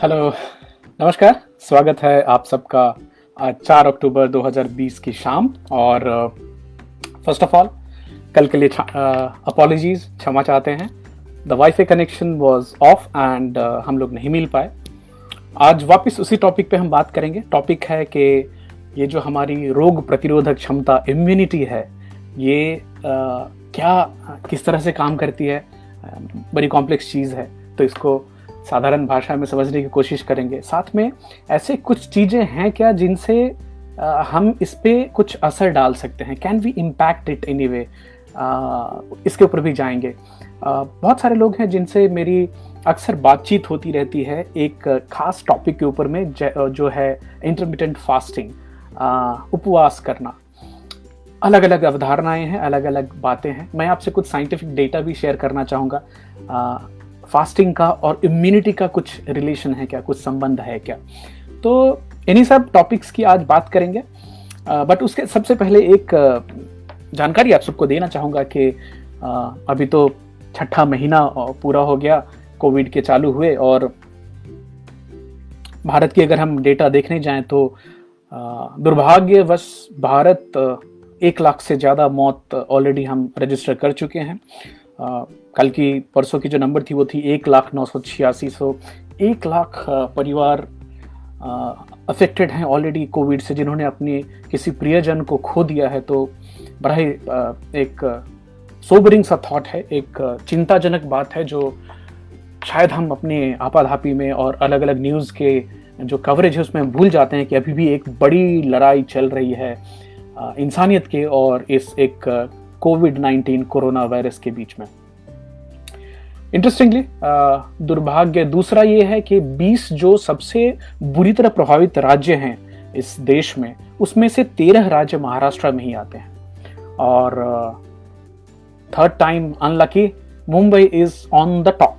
Hello नमस्कार। स्वागत है आप सबका आज चार अक्टूबर 2020 की शाम और फ़र्स्ट ऑफ़ ऑल कल के लिए अपॉलोजीज क्षमा चाहते हैं। The wifi connection was off and हम लोग नहीं मिल पाए। आज वापस उसी टॉपिक पे हम बात करेंगे। टॉपिक है कि ये जो हमारी रोग प्रतिरोधक क्षमता इम्यूनिटी है ये uh, क्या किस तरह से काम करती है? बड़ी कॉम्प्लेक्स चीज़ है तो इसको साधारण भाषा में समझने की कोशिश करेंगे। साथ में ऐसे कुछ चीज़ें हैं क्या जिनसे हम इस पर कुछ असर डाल सकते हैं? Can we impact it any way इसके ऊपर भी जाएँगे। बहुत सारे लोग हैं जिनसे मेरी अक्सर बातचीत होती रहती है एक खास टॉपिक के ऊपर में, जो है इंटरमीडियंट फास्टिंग उपवास करना। अलग अलग अवधारणाएँ हैं अलग अलग बातें हैं। मैं आपसे कुछ साइंटिफिक डेटा भी शेयर करना चाहूँगा। फास्टिंग का और इम्यूनिटी का कुछ रिलेशन है क्या? कुछ संबंध है क्या? तो इन्हीं सब टॉपिक्स की आज बात करेंगे। बट उसके सबसे पहले एक जानकारी आप सबको देना चाहूँगा कि अभी तो छठा महीना पूरा हो गया कोविड के चालू हुए और भारत की अगर हम डेटा देखने जाएँ तो दुर्भाग्यवश भारत एक लाख से ज़्यादा मौत ऑलरेडी हम रजिस्टर कर चुके हैं। कल की परसों की जो नंबर थी वो थी एक लाख नौ सौ छियासी सौ एक लाख परिवार अफेक्टेड हैं ऑलरेडी कोविड से, जिन्होंने अपने किसी प्रियजन को खो दिया है तो बड़ा ही एक सोबरिंग सा थॉट है, एक चिंताजनक बात है, जो शायद हम अपने आपाधापी में और अलग अलग न्यूज़ के जो कवरेज है, उसमें हम भूल जाते हैं कि अभी भी एक बड़ी लड़ाई चल रही है इंसानियत के और इस एक कोविड 19 कोरोना वायरस के बीच में। इंटरेस्टिंगली दुर्भाग्य दूसरा ये है कि 20 जो सबसे बुरी तरह प्रभावित राज्य हैं इस देश में, उसमें से 13 राज्य महाराष्ट्र में ही आते हैं। और third time unlucky Mumbai is on the top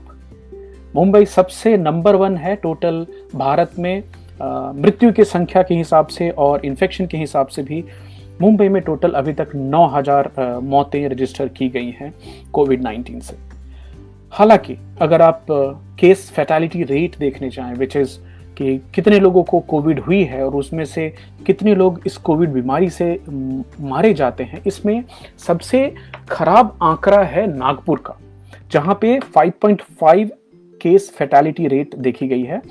Mumbai सबसे नंबर वन है टोटल भारत में मृत्यु की संख्या के हिसाब से और इन्फेक्शन के हिसाब से भी मुंबई में टोटल अभी तक 9000 मौतें रजिस्टर की गई हैं कोविड 19 से। हालाँकि, अगर आप केस फैटेलिटी रेट देखने जाएँ विच इज़ कि कितने लोगों को कोविड हुई है और उसमें से कितने लोग इस कोविड बीमारी से मारे जाते हैं, इसमें सबसे खराब आंकड़ा है नागपुर का, जहाँ पे 5.5 केस फैटेलिटी रेट देखी गई है।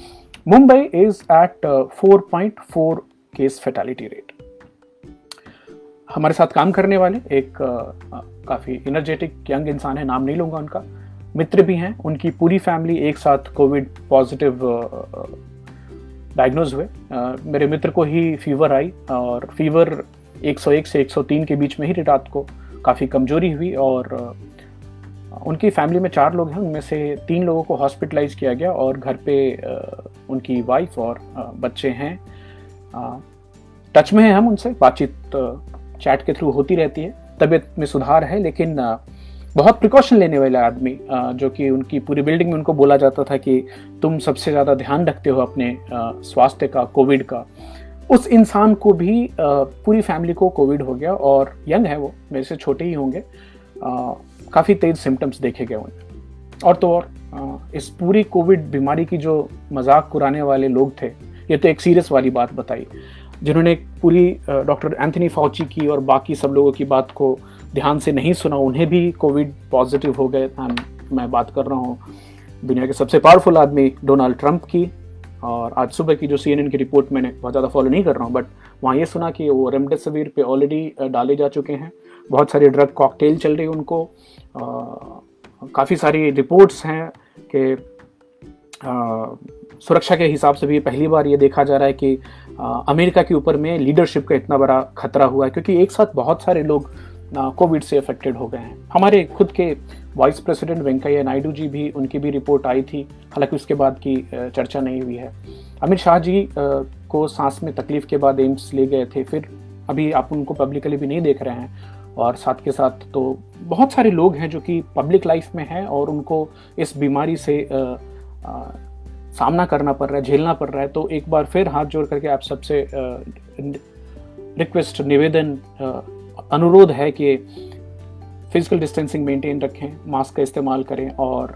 Mumbai is at 4.4 case fatality rate हमारे साथ काम करने वाले एक काफ़ी इनर्जेटिक यंग इंसान है, नाम नहीं लूँगा उनका। मित्र भी हैं, उनकी पूरी फैमिली एक साथ कोविड पॉजिटिव डायग्नोज हुए। मेरे मित्र को ही फीवर आई और फीवर 101 से 103 के बीच में ही रात को काफ़ी कमज़ोरी हुई और उनकी फैमिली में चार लोग हैं, उनमें से तीन लोगों को हॉस्पिटलाइज किया गया और घर पे उनकी वाइफ और बच्चे हैं। टच में हैं हम उनसे, बातचीत चैट के थ्रू होती रहती है। तबीयत में सुधार है, लेकिन बहुत प्रिकॉशन लेने वाले आदमी जो कि उनकी पूरी बिल्डिंग में उनको बोला जाता था कि तुम सबसे ज़्यादा ध्यान रखते हो अपने स्वास्थ्य का कोविड का। उस इंसान को भी पूरी फैमिली को कोविड हो गया और यंग है वो, मेरे से छोटे ही होंगे। काफ़ी तेज सिम्टम्स देखे गए उन्हें। और तो और इस पूरी कोविड बीमारी की जो मज़ाक उड़ाने वाले लोग थे, ये तो एक सीरियस वाली बात बताई, जिन्होंने पूरी डॉक्टर एंथनी फाउची की और बाकी सब लोगों की बात को ध्यान से नहीं सुना, उन्हें भी कोविड पॉजिटिव हो गए मैं बात कर रहा हूँ। दुनिया के सबसे पावरफुल आदमी डोनाल्ड ट्रंप की, और आज सुबह की जो सीएनएन की रिपोर्ट मैंने बहुत ज़्यादा फॉलो नहीं कर रहा हूँ बट वहाँ ये सुना कि वो रेमडेसिविर पे ऑलरेडी डाले जा चुके हैं। बहुत सारे ड्रग कॉकटेल चल रही उनको। काफ़ी सारी रिपोर्ट्स हैं कि सुरक्षा के हिसाब से भी पहली बार ये देखा जा रहा है कि अमेरिका के ऊपर में लीडरशिप का इतना बड़ा खतरा हुआ है, क्योंकि एक साथ बहुत सारे लोग कोविड से अफेक्टेड हो गए हैं। हमारे खुद के वाइस प्रेसिडेंट वेंकैया नायडू जी भी उनकी भी रिपोर्ट आई थी हालाँकि उसके बाद की चर्चा नहीं हुई है। अमित शाह जी को सांस में तकलीफ़ के बाद एम्स ले गए थे फिर अभी आप उनको पब्लिकली भी नहीं देख रहे हैं। और साथ के साथ तो बहुत सारे लोग हैं जो कि पब्लिक लाइफ में हैं और उनको इस बीमारी से आ, आ, सामना करना पड़ रहा है झेलना पड़ रहा है। तो एक बार फिर हाथ जोड़ करके आप सबसे रिक्वेस्ट निवेदन अनुरोध है कि फ़िज़िकल डिस्टेंसिंग मेंटेन रखें मास्क का इस्तेमाल करें और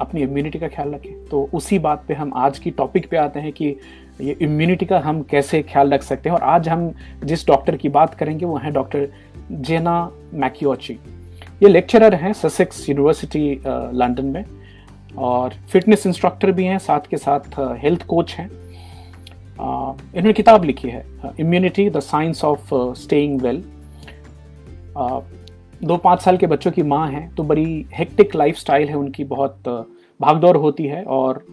अपनी इम्यूनिटी का ख्याल रखें। तो उसी बात पे हम आज की टॉपिक पे आते हैं कि ये इम्यूनिटी का हम कैसे ख्याल रख सकते हैं और आज हम जिस डॉक्टर की बात करेंगे वो हैं डॉक्टर जेना मैक्योची ये लेक्चरर हैं ससेक्स यूनिवर्सिटी लंदन में और फिटनेस इंस्ट्रक्टर भी हैं, साथ के साथ हेल्थ कोच हैं। इन्होंने किताब लिखी है immunity the science of staying well दो पाँच साल के बच्चों की माँ हैं तो बड़ी हेक्टिक लाइफ स्टाइल है उनकी, बहुत भागदौड़ होती है और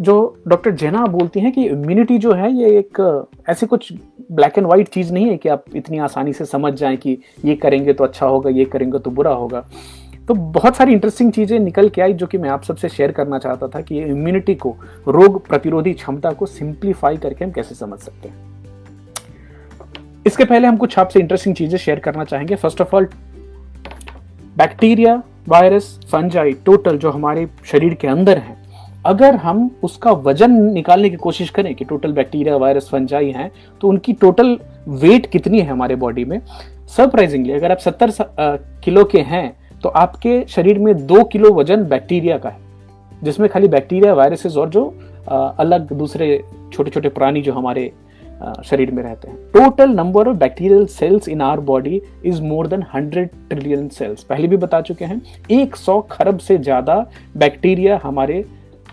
जो डॉक्टर जेना बोलती हैं कि इम्यूनिटी जो है, ये एक ऐसी कुछ ब्लैक एंड वाइट चीज़ नहीं है कि आप इतनी आसानी से समझ जाएँ कि ये करेंगे तो अच्छा होगा, ये करेंगे तो बुरा होगा। तो बहुत सारी इंटरेस्टिंग चीज़ें निकल के आई जो कि मैं आप सबसे शेयर करना चाहता था कि इम्यूनिटी को, रोग प्रतिरोधी क्षमता को सिंप्लीफाई करके हम कैसे समझ सकते हैं। इसके पहले हम कुछ आपसे इंटरेस्टिंग चीज़ें शेयर करना चाहेंगे। First of all bacteria virus fungi total जो हमारे शरीर के अंदर है, अगर हम उसका वज़न निकालने की कोशिश करें कि टोटल बैक्टीरिया वायरस फंजाई हैं तो उनकी टोटल वेट कितनी है हमारे बॉडी में? सरप्राइजिंगली अगर आप सत्तर किलो के हैं तो आपके शरीर में दो किलो वज़न बैक्टीरिया का है, जिसमें खाली बैक्टीरिया, वायरसेस और जो अलग दूसरे छोटे छोटे प्राणी जो हमारे शरीर में रहते हैं। Total number of bacterial cells in our body is more than hundred trillion cells पहले भी बता चुके हैं, एक सौ खरब से ज़्यादा बैक्टीरिया हमारे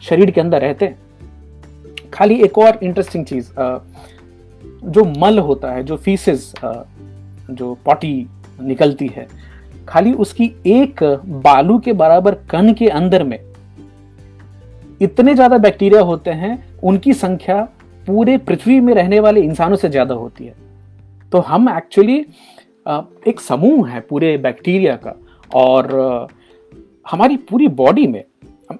शरीर के अंदर रहते हैं। खाली एक और इंटरेस्टिंग चीज़ जो मल होता है, जो फीसेस जो पॉटी निकलती है खाली उसकी एक बालू के बराबर कण के अंदर में इतने ज़्यादा बैक्टीरिया होते हैं, उनकी संख्या पूरे पृथ्वी में रहने वाले इंसानों से ज़्यादा होती है। तो हम एक्चुअली एक समूह है पूरे बैक्टीरिया का और हमारी पूरी बॉडी में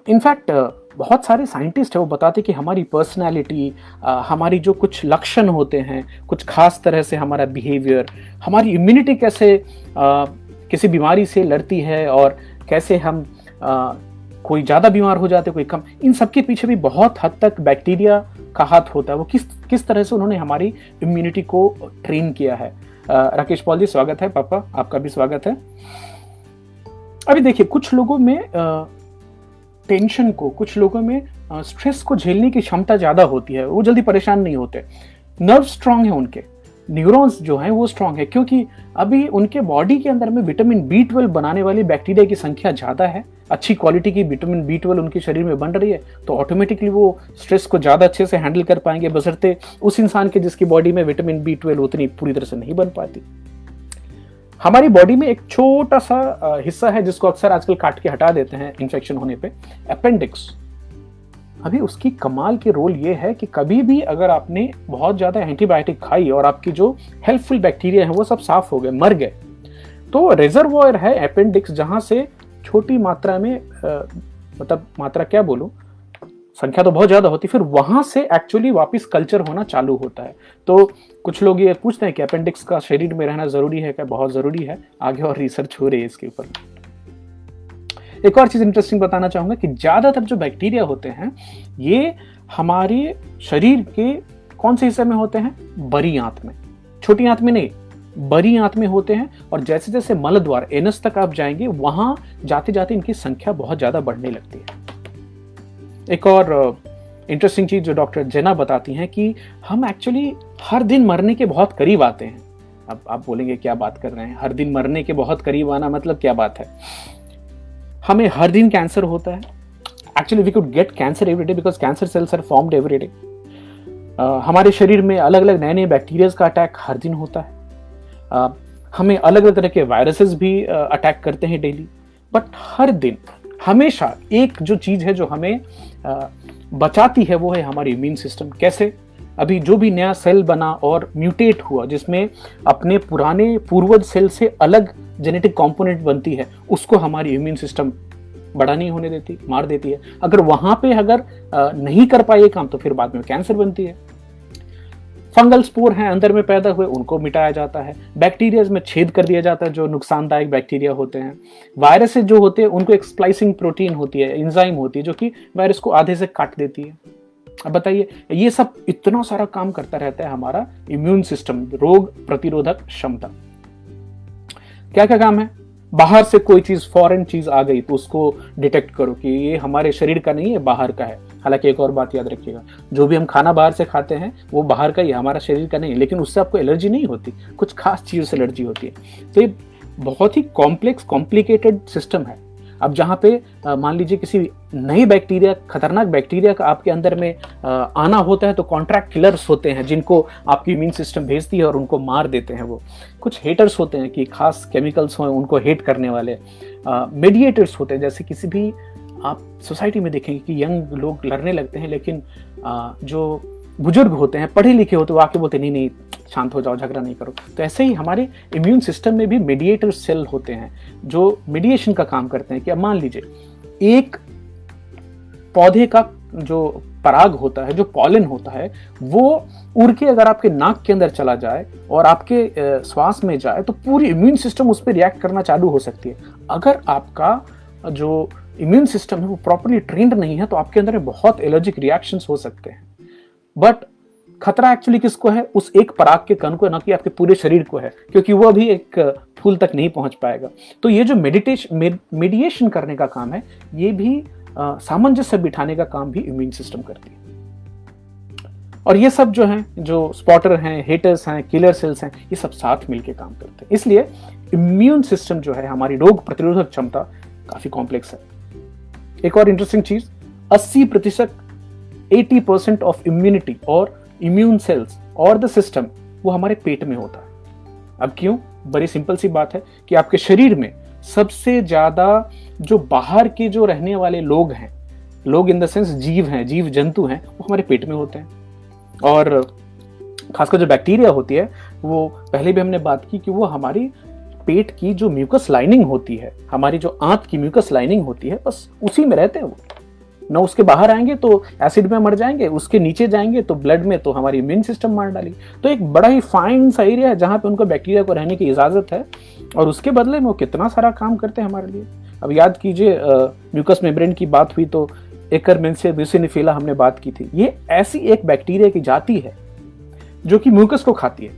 इनफैक्ट बहुत सारे साइंटिस्ट हैं, वो बताते कि हमारी पर्सनैलिटी हमारी जो कुछ लक्षण होते हैं, कुछ खास तरह से हमारा बिहेवियर हमारी इम्यूनिटी कैसे किसी बीमारी से लड़ती है और कैसे हम आ, कोई ज़्यादा बीमार हो जाते कोई कम इन सब के पीछे भी बहुत हद तक बैक्टीरिया का हाथ होता है। वो किस किस तरह से उन्होंने हमारी इम्यूनिटी को ट्रेन किया है। राकेश पॉल जी स्वागत है पापा आपका भी स्वागत है। अभी देखिए कुछ लोगों में आ, टेंशन को कुछ लोगों में आ, स्ट्रेस को झेलने की क्षमता ज़्यादा होती है। वो जल्दी परेशान नहीं होते। नर्व स्ट्रांग है उनके। न्यूरॉन्स जो हैं, वो स्ट्रांग है, क्योंकि अभी उनके बॉडी के अंदर में विटामिन बी ट्वेल्व बनाने वाली बैक्टीरिया की संख्या ज़्यादा है, अच्छी क्वालिटी की विटामिन बी ट्वेल्व उनके शरीर में बन रही है तो ऑटोमेटिकली वो स्ट्रेस को ज़्यादा अच्छे से हैंडल कर पाएँगे बसरते उस इंसान के जिसकी बॉडी में विटामिन बी ट्वेल्व उतनी पूरी तरह से नहीं बन पाती। हमारी बॉडी में एक छोटा सा हिस्सा है जिसको अक्सर आजकल काट के हटा देते हैं इन्फेक्शन होने पे अपेंडिक्स अभी उसकी कमाल की रोल ये है कि कभी भी अगर आपने बहुत ज़्यादा एंटीबायोटिक खाई और आपकी जो हेल्पफुल बैक्टीरिया है वो सब साफ़ हो गए मर गए तो रिजर्वॉयर है अपेंडिक्स जहाँ से छोटी मात्रा में आ, मतलब मात्रा क्या बोलूँ संख्या तो बहुत ज़्यादा होती फिर वहाँ से एक्चुअली वापस कल्चर होना चालू होता है। तो कुछ लोग ये पूछते हैं कि अपेंडिक्स का शरीर में रहना ज़रूरी है क्या? बहुत ज़रूरी है। आगे और रिसर्च हो रही है इसके ऊपर। एक और चीज़ इंटरेस्टिंग बताना चाहूँगा कि ज़्यादातर जो बैक्टीरिया होते हैं, ये हमारे शरीर के कौन से हिस्से में होते हैं? बड़ी आंत में। छोटी आंत में नहीं बड़ी आंत में होते हैं और जैसे जैसे मल द्वार एनस तक आप जाएँगे, वहाँ जाते जाते इनकी संख्या बहुत ज़्यादा बढ़ने लगती है। एक और इंटरेस्टिंग चीज़ जो डॉक्टर जेना बताती हैं कि हम एक्चुअली हर दिन मरने के बहुत करीब आते हैं। अब आप बोलेंगे, क्या बात कर रहे हैं? हर दिन मरने के बहुत करीब आना मतलब क्या बात है? हमें हर दिन कैंसर होता है। Actually we could get cancer every day because cancer cells are formed every day हमारे शरीर में अलग अलग नए नए बैक्टीरियाज का अटैक हर दिन होता है। Uh, हमें अलग अलग तरह के वायरसेस भी अटैक uh, करते हैं डेली बट हर दिन हमेशा एक जो चीज़ है जो हमें uh, बचाती है वो है हमारी इम्यून सिस्टम कैसे? अभी जो भी नया सेल बना और म्यूटेट हुआ, जिसमें अपने पुराने पूर्वज सेल से अलग जेनेटिक कंपोनेंट बनती है, उसको हमारी इम्यून सिस्टम बड़ा नहीं होने देती, मार देती है। अगर वहाँ पे अगर नहीं कर पाए काम तो फिर बाद में कैंसर बनती है। फंगल स्पोर हैं, अंदर में पैदा हुए, उनको मिटाया जाता है। बैक्टीरिया में छेद कर दिया जाता है, जो नुकसानदायक बैक्टीरिया होते हैं। वायरस जो होते हैं, उनको एक स्प्लाइसिंग प्रोटीन होती है इंजाइम होती है, जो कि वायरस को आधे से काट देती है। अब बताइए, ये सब इतना सारा काम करता रहता है हमारा इम्यून सिस्टम रोग प्रतिरोधक क्षमता। क्या क्या काम है? बाहर से कोई चीज़ फॉरेन चीज़ आ गई तो उसको डिटेक्ट करो कि ये हमारे शरीर का नहीं है, बाहर का है। हालाँकि एक और बात याद रखिएगा, जो भी हम खाना बाहर से खाते हैं, वो बाहर का ही हमारा शरीर का नहीं है, लेकिन उससे आपको एलर्जी नहीं होती, कुछ खास चीज़ों से एलर्जी होती है। तो ये बहुत ही कॉम्प्लेक्स कॉम्प्लिकेटेड सिस्टम है। अब जहाँ पे मान लीजिए किसी नई बैक्टीरिया, खतरनाक बैक्टीरिया का आपके अंदर में आना होता है तो कॉन्ट्रैक्ट किलर्स होते हैं, जिनको आपकी इम्यून सिस्टम भेजती है और उनको मार देते हैं वो। कुछ हेटर्स होते हैं कि खास केमिकल्स हों, उनको हेट करने वाले। मेडिएटर्स होते हैं, जैसे किसी भी, आप सोसाइटी में देखेंगे कि यंग लोग लड़ने लगते हैं, लेकिन जो बुज़ुर्ग होते हैं, पढ़े लिखे होते वो आके बोलते नहीं नहीं, शांत हो जाओ, झगड़ा नहीं करो। तो ऐसे ही हमारे इम्यून सिस्टम में भी मीडिएटर सेल होते हैं, जो मीडिएशन का काम करते हैं कि अब मान लीजिए, एक पौधे का जो पराग होता है, जो पॉलन होता है, वो उड़ के अगर आपके नाक के अंदर चला जाए और आपके श्वास में जाए तो पूरी इम्यून सिस्टम उस पर रिएक्ट करना चालू हो सकती है। अगर आपका जो इम्यून सिस्टम है, वो प्रॉपरली ट्रेंड नहीं है तो आपके अंदर बहुत एलर्जिक रिएक्शंस हो सकते हैं। बट खतरा एक्चुअली किसको है? उस एक पराग के कण को, ना कि आपके पूरे शरीर को है, क्योंकि वो अभी एक फूल तक नहीं पहुँच पाएगा। तो ये जो मेडिटेशन मेडिएशन करने का काम है, ये भी सामंजस्य बिठाने का काम भी इम्यून सिस्टम करती है। और ये सब जो हैं, जो स्पॉटर हैं हेटर्स हैं किलर सेल्स हैं, ये सब साथ मिलके काम करते हैं। इसलिए इम्यून सिस्टम जो है, हमारी रोग प्रतिरोधक क्षमता काफ़ी कॉम्प्लेक्स है। एक और इंटरेस्टिंग चीज़ 80 प्रतिशत 80 परसेंट ऑफ़ इम्यूनिटी और इम्यून सेल्स और द सिस्टम, वो हमारे पेट में होता है। अब क्यों? बड़ी सिंपल सी बात है कि आपके शरीर में सबसे ज़्यादा जो बाहर के जो रहने वाले लोग हैं, लोग इन द सेंस जीव हैं, जीव जंतु हैं, वो हमारे पेट में होते हैं। और खासकर जो बैक्टीरिया होती है, वो पहले भी हमने बात की कि वो हमारी पेट की जो म्यूकस लाइनिंग होती है, हमारी जो आंत की म्यूकस लाइनिंग होती है, बस उसी में रहते हैं वो। न उसके बाहर आएँगे तो एसिड में मर जाएँगे, उसके नीचे जाएँगे तो ब्लड में तो हमारी इम्यून सिस्टम मार डालेगी। तो एक बड़ा ही फाइन सा एरिया है जहाँ पे उनको बैक्टीरिया को रहने की इजाज़त है और उसके बदले में वो कितना सारा काम करते हैं हमारे लिए। अब याद कीजिए म्यूकस मेम्ब्रेन की बात हुई तो एकर मेंसिया ब्यूसिनिफिला हमने बात की थी। ये ऐसी एक बैक्टीरिया की जाति है जो कि म्यूकस को खाती है,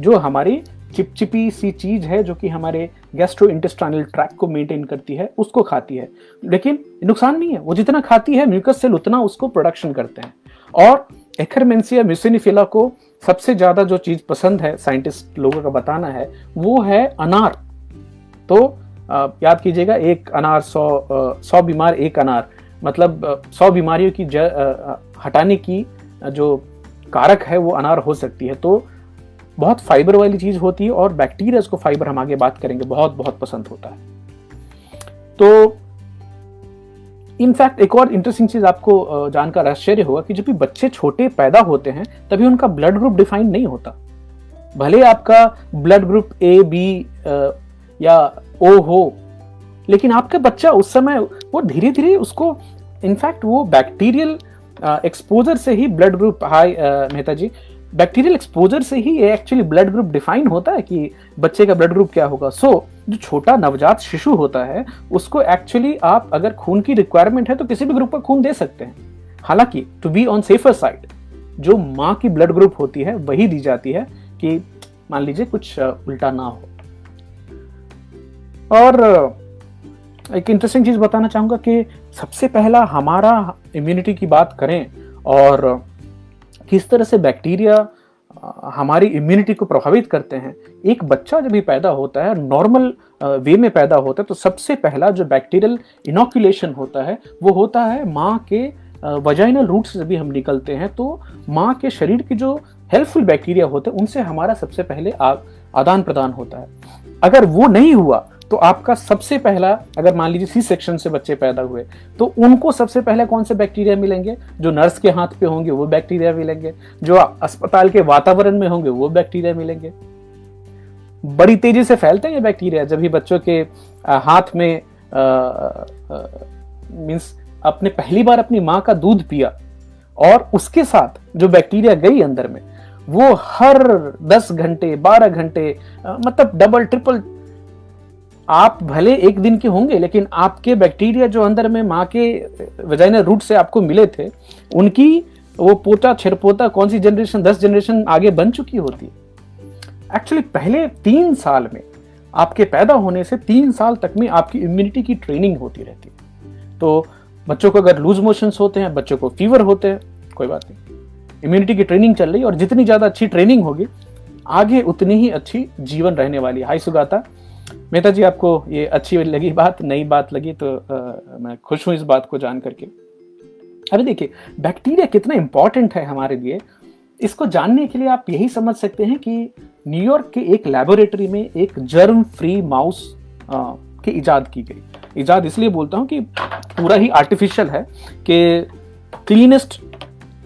जो हमारी चिपचिपी सी चीज़ है जो कि हमारे गैस्ट्रो इंटेस्टाइनल ट्रैक को मेंटेन करती है, उसको खाती है। लेकिन नुकसान नहीं है, वो जितना खाती है म्यूकस सेल उतना उसको प्रोडक्शन करते हैं। और एखरमेंसिया म्यूसिनिफिला को सबसे ज़्यादा जो चीज़ पसंद है साइंटिस्ट लोगों का बताना है, वो है अनार। तो याद कीजिएगा, एक अनार, सौ सौ बीमार, एक अनार। मतलब सौ बीमारियों की हटाने की जो कारक है, वो अनार हो सकती है। तो बहुत फाइबर वाली चीज़ होती है और बैक्टीरिया को फाइबर हम आगे बात करेंगे, बहुत बहुत पसंद होता है। तो इनफैक्ट एक और इंटरेस्टिंग चीज़ आपको जानकर आश्चर्य होगा कि जब भी बच्चे छोटे पैदा होते हैं, तभी उनका ब्लड ग्रुप डिफाइन नहीं होता। भले आपका ब्लड ग्रुप ए बी या ओ हो, लेकिन आपका बच्चा उस समय, वो धीरे धीरे उसको इनफैक्ट वो बैक्टीरियल एक्सपोजर से ही blood group hi Mehta ji bacterial exposure से ही ये एक्चुअली ब्लड ग्रुप डिफाइन होता है कि बच्चे का ब्लड ग्रुप क्या होगा। सो so, जो छोटा नवजात शिशु होता है उसको एक्चुअली आप अगर खून की रिक्वायरमेंट है तो किसी भी ग्रुप का खून दे सकते हैं। हालाँकि to be on safer side जो माँ की ब्लड ग्रुप होती है वही दी जाती है कि मान लीजिए कुछ उल्टा ना हो। और एक इंटरेस्टिंग चीज़ बताना चाहूँगा कि सबसे पहला हमारा इम्यूनिटी की बात करें और किस तरह से बैक्टीरिया हमारी इम्यूनिटी को प्रभावित करते हैं। एक बच्चा जब भी पैदा होता है नॉर्मल वे में पैदा होता है तो सबसे पहला जो बैक्टीरियल इनोकुलेशन होता है, वो होता है माँ के वजाइनल रूट से जब हम निकलते हैं तो माँ के शरीर के जो हेल्पफुल बैक्टीरिया होते हैं, उनसे हमारा सबसे पहले आदान प्रदान होता है। अगर वो नहीं हुआ तो आपका सबसे पहला, अगर मान लीजिए सी सेक्शन से बच्चे पैदा हुए तो उनको सबसे पहले कौन से बैक्टीरिया मिलेंगे? जो नर्स के हाथ पे होंगे, वो बैक्टीरिया मिलेंगे। जो अस्पताल के वातावरण में होंगे, वो बैक्टीरिया मिलेंगे। बड़ी तेज़ी से फैलते हैं ये बैक्टीरिया जब भी बच्चों के हाथ में मीन्स अपने पहली बार अपनी माँ का दूध पिया, और उसके साथ जो बैक्टीरिया गई अंदर में, वो हर 10 घंटे 12 घंटे मतलब डबल ट्रिपल आप भले एक दिन के होंगे, लेकिन आपके बैक्टीरिया जो अंदर में माँ के वजाइनल रूट से आपको मिले थे, उनकी वो पोता छिरपोता कौन सी जनरेशन दस जनरेशन आगे बन चुकी होती है। एक्चुअली पहले तीन साल में आपके पैदा होने से तीन साल तक में आपकी इम्यूनिटी की ट्रेनिंग होती रहती है। तो बच्चों को अगर लूज मोशंस होते हैं, बच्चों को फीवर होते हैं, कोई बात नहीं। इम्यूनिटी की ट्रेनिंग चल रही है और जितनी ज़्यादा अच्छी ट्रेनिंग होगी, आगे उतनी ही अच्छी जीवन रहने वाली हाई सुगाता मेहता जी आपको ये अच्छी लगी बात नई बात लगी तो आ, मैं खुश हूँ इस बात को जान करके। अभी देखिए बैक्टीरिया कितना इंपॉर्टेंट है हमारे लिए। इसको जानने के लिए आप यही समझ सकते हैं कि न्यूयॉर्क के एक लेबोरेटरी में एक जर्म फ्री माउस की इजाद की गई। इजाद इसलिए बोलता हूँ कि पूरा ही आर्टिफिशियल है कि cleanest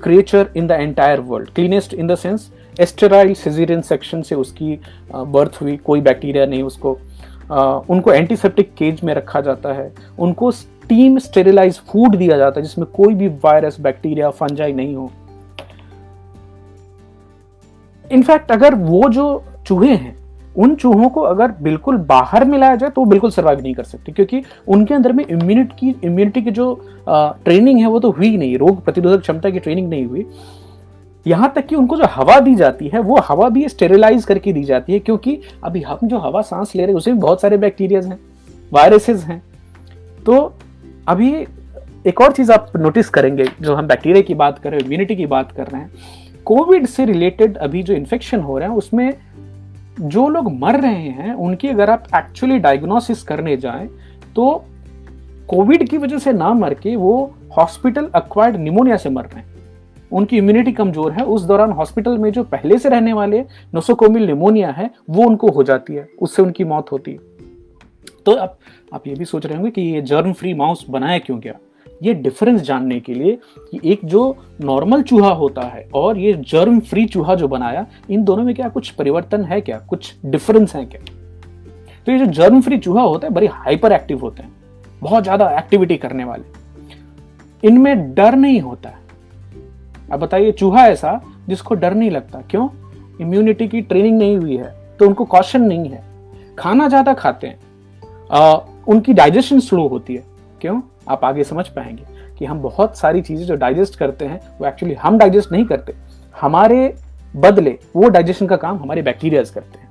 creature in the entire world cleanest in the sense sterile section से उसकी बर्थ हुई कोई बैक्टीरिया नहीं उसको उनको एंटीसेप्टिक केज में रखा जाता है। उनको स्टीम स्टेरिलाइज फ़ूड दिया जाता है जिसमें कोई भी वायरस बैक्टीरिया फंजाई नहीं हो। इनफैक्ट अगर वो जो चूहे हैं उन चूहों को अगर बिल्कुल बाहर मिलाया जाए तो वो बिल्कुल सर्वाइव नहीं कर सकते क्योंकि उनके अंदर में इम्यूनिटी की इम्यूनिटी की जो आ, ट्रेनिंग है वो तो हुई नहीं। रोग प्रतिरोधक क्षमता की ट्रेनिंग नहीं हुई। यहाँ तक कि उनको जो हवा दी जाती है, वो हवा भी स्टेरिलाइज करके दी जाती है, क्योंकि अभी हम जो हवा सांस ले रहे हैं उसमें बहुत सारे बैक्टीरियाज हैं वायरसेस हैं। तो अभी एक और चीज़ आप नोटिस करेंगे, जो हम बैक्टीरिया की बात कर रहे हैं इम्यूनिटी की बात कर रहे हैं। कोविड से रिलेटेड अभी जो इन्फेक्शन हो रहे हैं, उसमें जो लोग मर रहे हैं, उनकी अगर आप एक्चुअली डायग्नोसिस करने जाएँ तो कोविड की वजह से ना मर के वो हॉस्पिटल अक्वायर्ड निमोनिया से मर रहे हैं। उनकी इम्यूनिटी कमज़ोर है, उस दौरान हॉस्पिटल में जो पहले से रहने वाले नोसोकोमिल निमोनिया है, वो उनको हो जाती है, उससे उनकी मौत होती है। तो आप आप ये भी सोच रहे होंगे कि ये जर्म फ्री माउस बनाया क्यों गया? ये डिफरेंस जानने के लिए कि एक जो नॉर्मल चूहा होता है और ये जर्म फ्री चूहा जो बनाया, इन दोनों में क्या कुछ परिवर्तन है क्या? कुछ डिफरेंस है क्या? तो ये जो जर्म फ्री चूहा होता है, बड़ी हाइपर एक्टिव होते हैं, बहुत ज़्यादा एक्टिविटी करने वाले। इनमें डर नहीं होता है। अब बताइए चूहा ऐसा जिसको डर नहीं लगता क्यों? इम्यूनिटी की ट्रेनिंग नहीं हुई है तो उनको कॉशन नहीं है। खाना ज़्यादा खाते हैं आ, उनकी डाइजेशन स्लो होती है। क्यों? आप आगे समझ पाएँगे कि हम बहुत सारी चीज़ें जो डाइजेस्ट करते हैं वो एक्चुअली हम डाइजेस्ट नहीं करते। हमारे बदले वो डाइजेशन का काम हमारे बैक्टीरियाज करते हैं।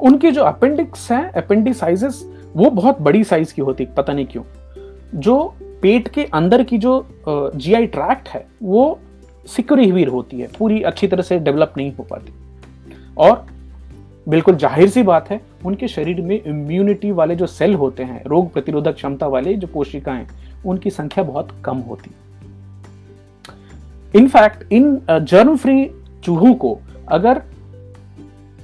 उनके जो अपेंडिक्स हैं अपेंडिसाइजेस वो बहुत बड़ी साइज़ की होती है पता नहीं क्यों जो पेट के अंदर की जो जीआई ट्रैक्ट है, वो सिक्योरी हुई होती है। पूरी अच्छी तरह से डेवलप नहीं हो पाती। और बिल्कुल ज़ाहिर सी बात है, उनके शरीर में इम्यूनिटी वाले जो सेल होते हैं, रोग प्रतिरोधक क्षमता वाले जो कोशिकाएँ, उनकी संख्या बहुत कम होती। इनफैक्ट इन जर्म फ्री चूहों को अगर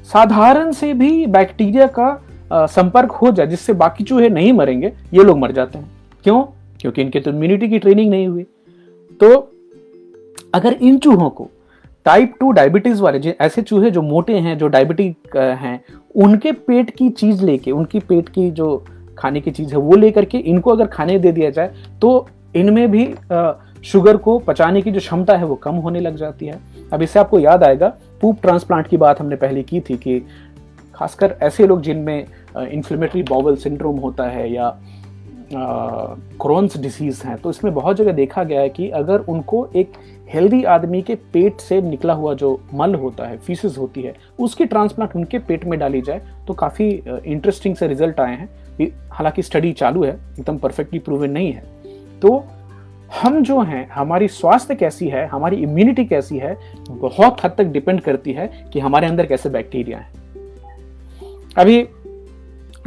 साधारण से भी बैक्टीरिया का संपर्क हो जाए, जिससे बाकी चूहे नहीं मरेंगे, ये लोग मर जाते हैं। क्यों? क्योंकि इनके तो इम्यूनिटी की ट्रेनिंग नहीं हुई। तो अगर इन चूहों को टाइप टू डायबिटीज़ वाले ऐसे चूहे जो मोटे हैं, जो डायबिटिक हैं, उनके पेट की चीज़ लेके, उनकी पेट की जो खाने की चीज़ है, वो लेकर के इनको अगर खाने दे दिया जाए तो इनमें भी शुगर को पचाने की जो क्षमता है, वो कम होने लग जाती है। अब इससे आपको याद आएगा पूप ट्रांसप्लांट की बात हमने पहले की थी कि खासकर ऐसे लोग जिनमें इन्फ्लेमेटरी बॉवल सिंड्रोम होता है या क्रोन्स डिसीज हैं तो इसमें बहुत जगह देखा गया है कि अगर उनको एक हेल्दी आदमी के पेट से निकला हुआ जो मल होता है फीसिस होती है, उसकी ट्रांसप्लांट उनके पेट में डाली जाए तो काफ़ी इंटरेस्टिंग से रिज़ल्ट आए हैं। हालाँकि स्टडी चालू है, एकदम परफेक्टली प्रूवन नहीं है। तो हम जो हैं, हमारी स्वास्थ्य कैसी है, हमारी इम्यूनिटी कैसी है, बहुत हद तक डिपेंड करती है कि हमारे अंदर कैसे बैक्टीरिया है। अभी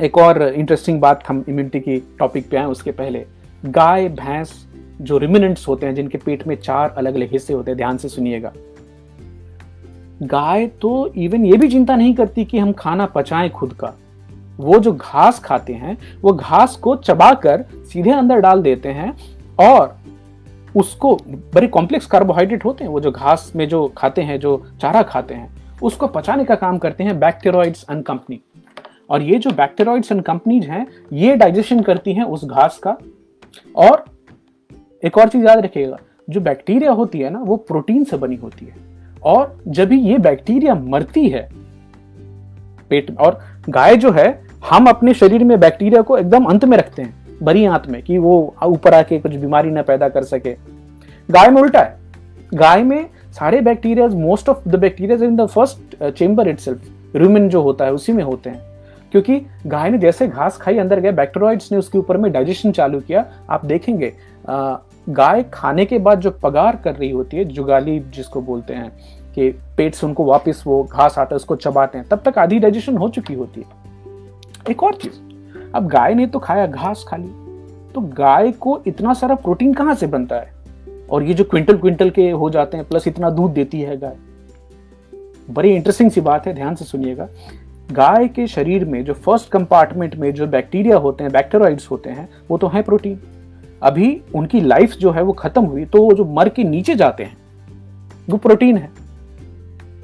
एक और इंटरेस्टिंग बात हम इम्यूनिटी की टॉपिक पे आए उसके पहले। गाय, भैंस जो रिमिनेंट्स होते हैं, जिनके पेट में चार अलग अलग हिस्से होते हैं, ध्यान से सुनिएगा। गाय तो इवन ये भी चिंता नहीं करती कि हम खाना पचाएँ खुद का। वो जो घास खाते हैं, वो घास को चबाकर सीधे अंदर डाल देते हैं और उसको बड़े कॉम्प्लेक्स कार्बोहाइड्रेट होते हैं, वो जो घास में जो खाते हैं, जो चारा खाते हैं, उसको पचाने का काम करते हैं बैक्टेरॉइड्स एंड कंपनी और ये जो बैक्टेरॉइड्स एंड कंपनीज़ हैं, ये डाइजेशन करती हैं उस घास का। और एक और चीज़ याद रखिएगा, जो बैक्टीरिया होती है ना, वो प्रोटीन से बनी होती है। और जब ये बैक्टीरिया मरती है, पेट और गाय जो है, हम अपने शरीर में बैक्टीरिया को एकदम अंत में रखते हैं, बरी आंत में, कि वो ऊपर आके कुछ बीमारी ना पैदा कर सके। गाय में उल्टा है। गाय में सारे bacteria most of the bacteria in the first chamber it rumen जो होता है, उसी में होते हैं। क्योंकि गाय ने जैसे घास खाई, अंदर गए बैक्टेरॉइड्स ने उसके ऊपर में डाइजेशन चालू किया। आप देखेंगे गाय खाने के बाद जो पगार कर रही होती है, जुगाली जिसको बोलते हैं, कि पेट से उनको वापस वो घास आता है, उसको चबाते हैं, तब तक आधी डाइजेशन हो चुकी होती है। एक और चीज़, अब गाय ने तो खाया घास खा ली तो गाय को इतना सारा प्रोटीन कहाँ से बनता है? और ये जो क्विंटल क्विंटल के हो जाते हैं, प्लस इतना दूध देती है गाय। बड़ी इंटरेस्टिंग सी बात है, ध्यान से सुनिएगा। गाय के शरीर में जो फ़र्स्ट कंपार्टमेंट में जो बैक्टीरिया होते हैं बैक्टेरॉइड्स होते हैं, वो तो है प्रोटीन अभी उनकी लाइफ जो है वो खत्म हुई तो वो जो मर के नीचे जाते हैं, वो प्रोटीन है।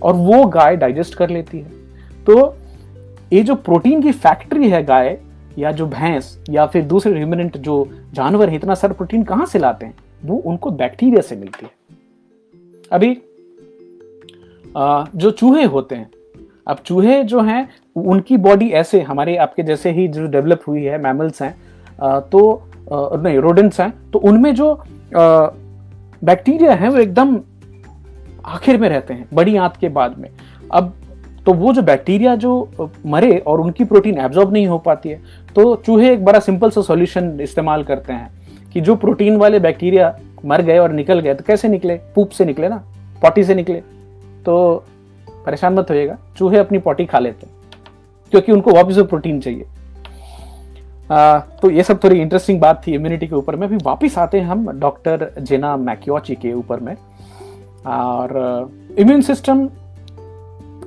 और वो गाय डाइजेस्ट कर लेती है। तो ये जो प्रोटीन की फैक्ट्री है गाय, या जो भैंस, या फिर दूसरे रिमिनेंट जो जानवर है, इतना सारा प्रोटीन कहाँ से लाते हैं? वो उनको बैक्टीरिया से मिलती है। अभी जो चूहे होते हैं अब चूहे जो हैं, उनकी बॉडी ऐसे, हमारे आपके जैसे ही जो डेवलप हुई है मैमल्स हैं तो नहीं रोडेंट्स हैं तो उनमें जो बैक्टीरिया हैं, वो एकदम आखिर में रहते हैं, बड़ी आंत के बाद में। अब तो वो जो बैक्टीरिया जो मरे और उनकी प्रोटीन एब्जॉर्ब नहीं हो पाती है तो चूहे एक बड़ा सिंपल सा सॉल्यूशन इस्तेमाल करते हैं, कि जो प्रोटीन वाले बैक्टीरिया मर गए और निकल गए तो कैसे निकले? पूप से निकले ना पॉटी से निकले। तो परेशान मत होइएगा चूहे अपनी पॉटी खा लेते हैं क्योंकि उनको वापस प्रोटीन चाहिए। आ, तो ये सब थोड़ी इंटरेस्टिंग बात थी इम्यूनिटी के ऊपर में। अभी वापिस आते हैं हम डॉक्टर जेना मैक्योची के ऊपर में। और इम्यून सिस्टम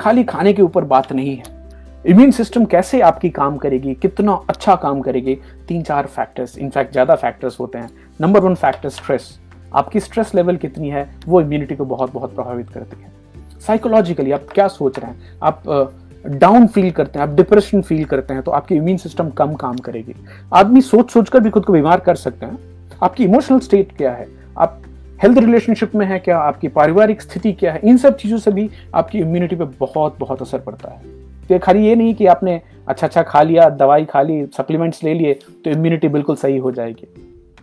खाली खाने के ऊपर बात नहीं है। इम्यून सिस्टम कैसे आपकी काम करेगी कितना अच्छा काम करेगी तीन चार फैक्टर्स इनफैक्ट ज़्यादा फैक्टर्स होते हैं। नंबर वन फैक्टर स्ट्रेस आपकी स्ट्रेस लेवल कितनी है वो इम्यूनिटी को बहुत बहुत प्रभावित करती है। साइकोलॉजिकली आप क्या सोच रहे हैं? आप डाउन फील करते हैं, आप डिप्रेशन फील करते हैं तो आपकी इम्यून सिस्टम कम काम करेगी। आदमी सोच सोच कर भी खुद को बीमार कर सकते हैं। आपकी इमोशनल स्टेट क्या है? आप हेल्थ रिलेशनशिप में है क्या? आपकी पारिवारिक स्थिति क्या है? इन सब चीज़ों से भी आपकी इम्यूनिटी पे बहुत बहुत असर पड़ता है। तो खाली ये नहीं कि आपने अच्छा अच्छा खा लिया, दवाई खा ली सप्लीमेंट्स ले लिए तो इम्यूनिटी बिल्कुल सही हो जाएगी।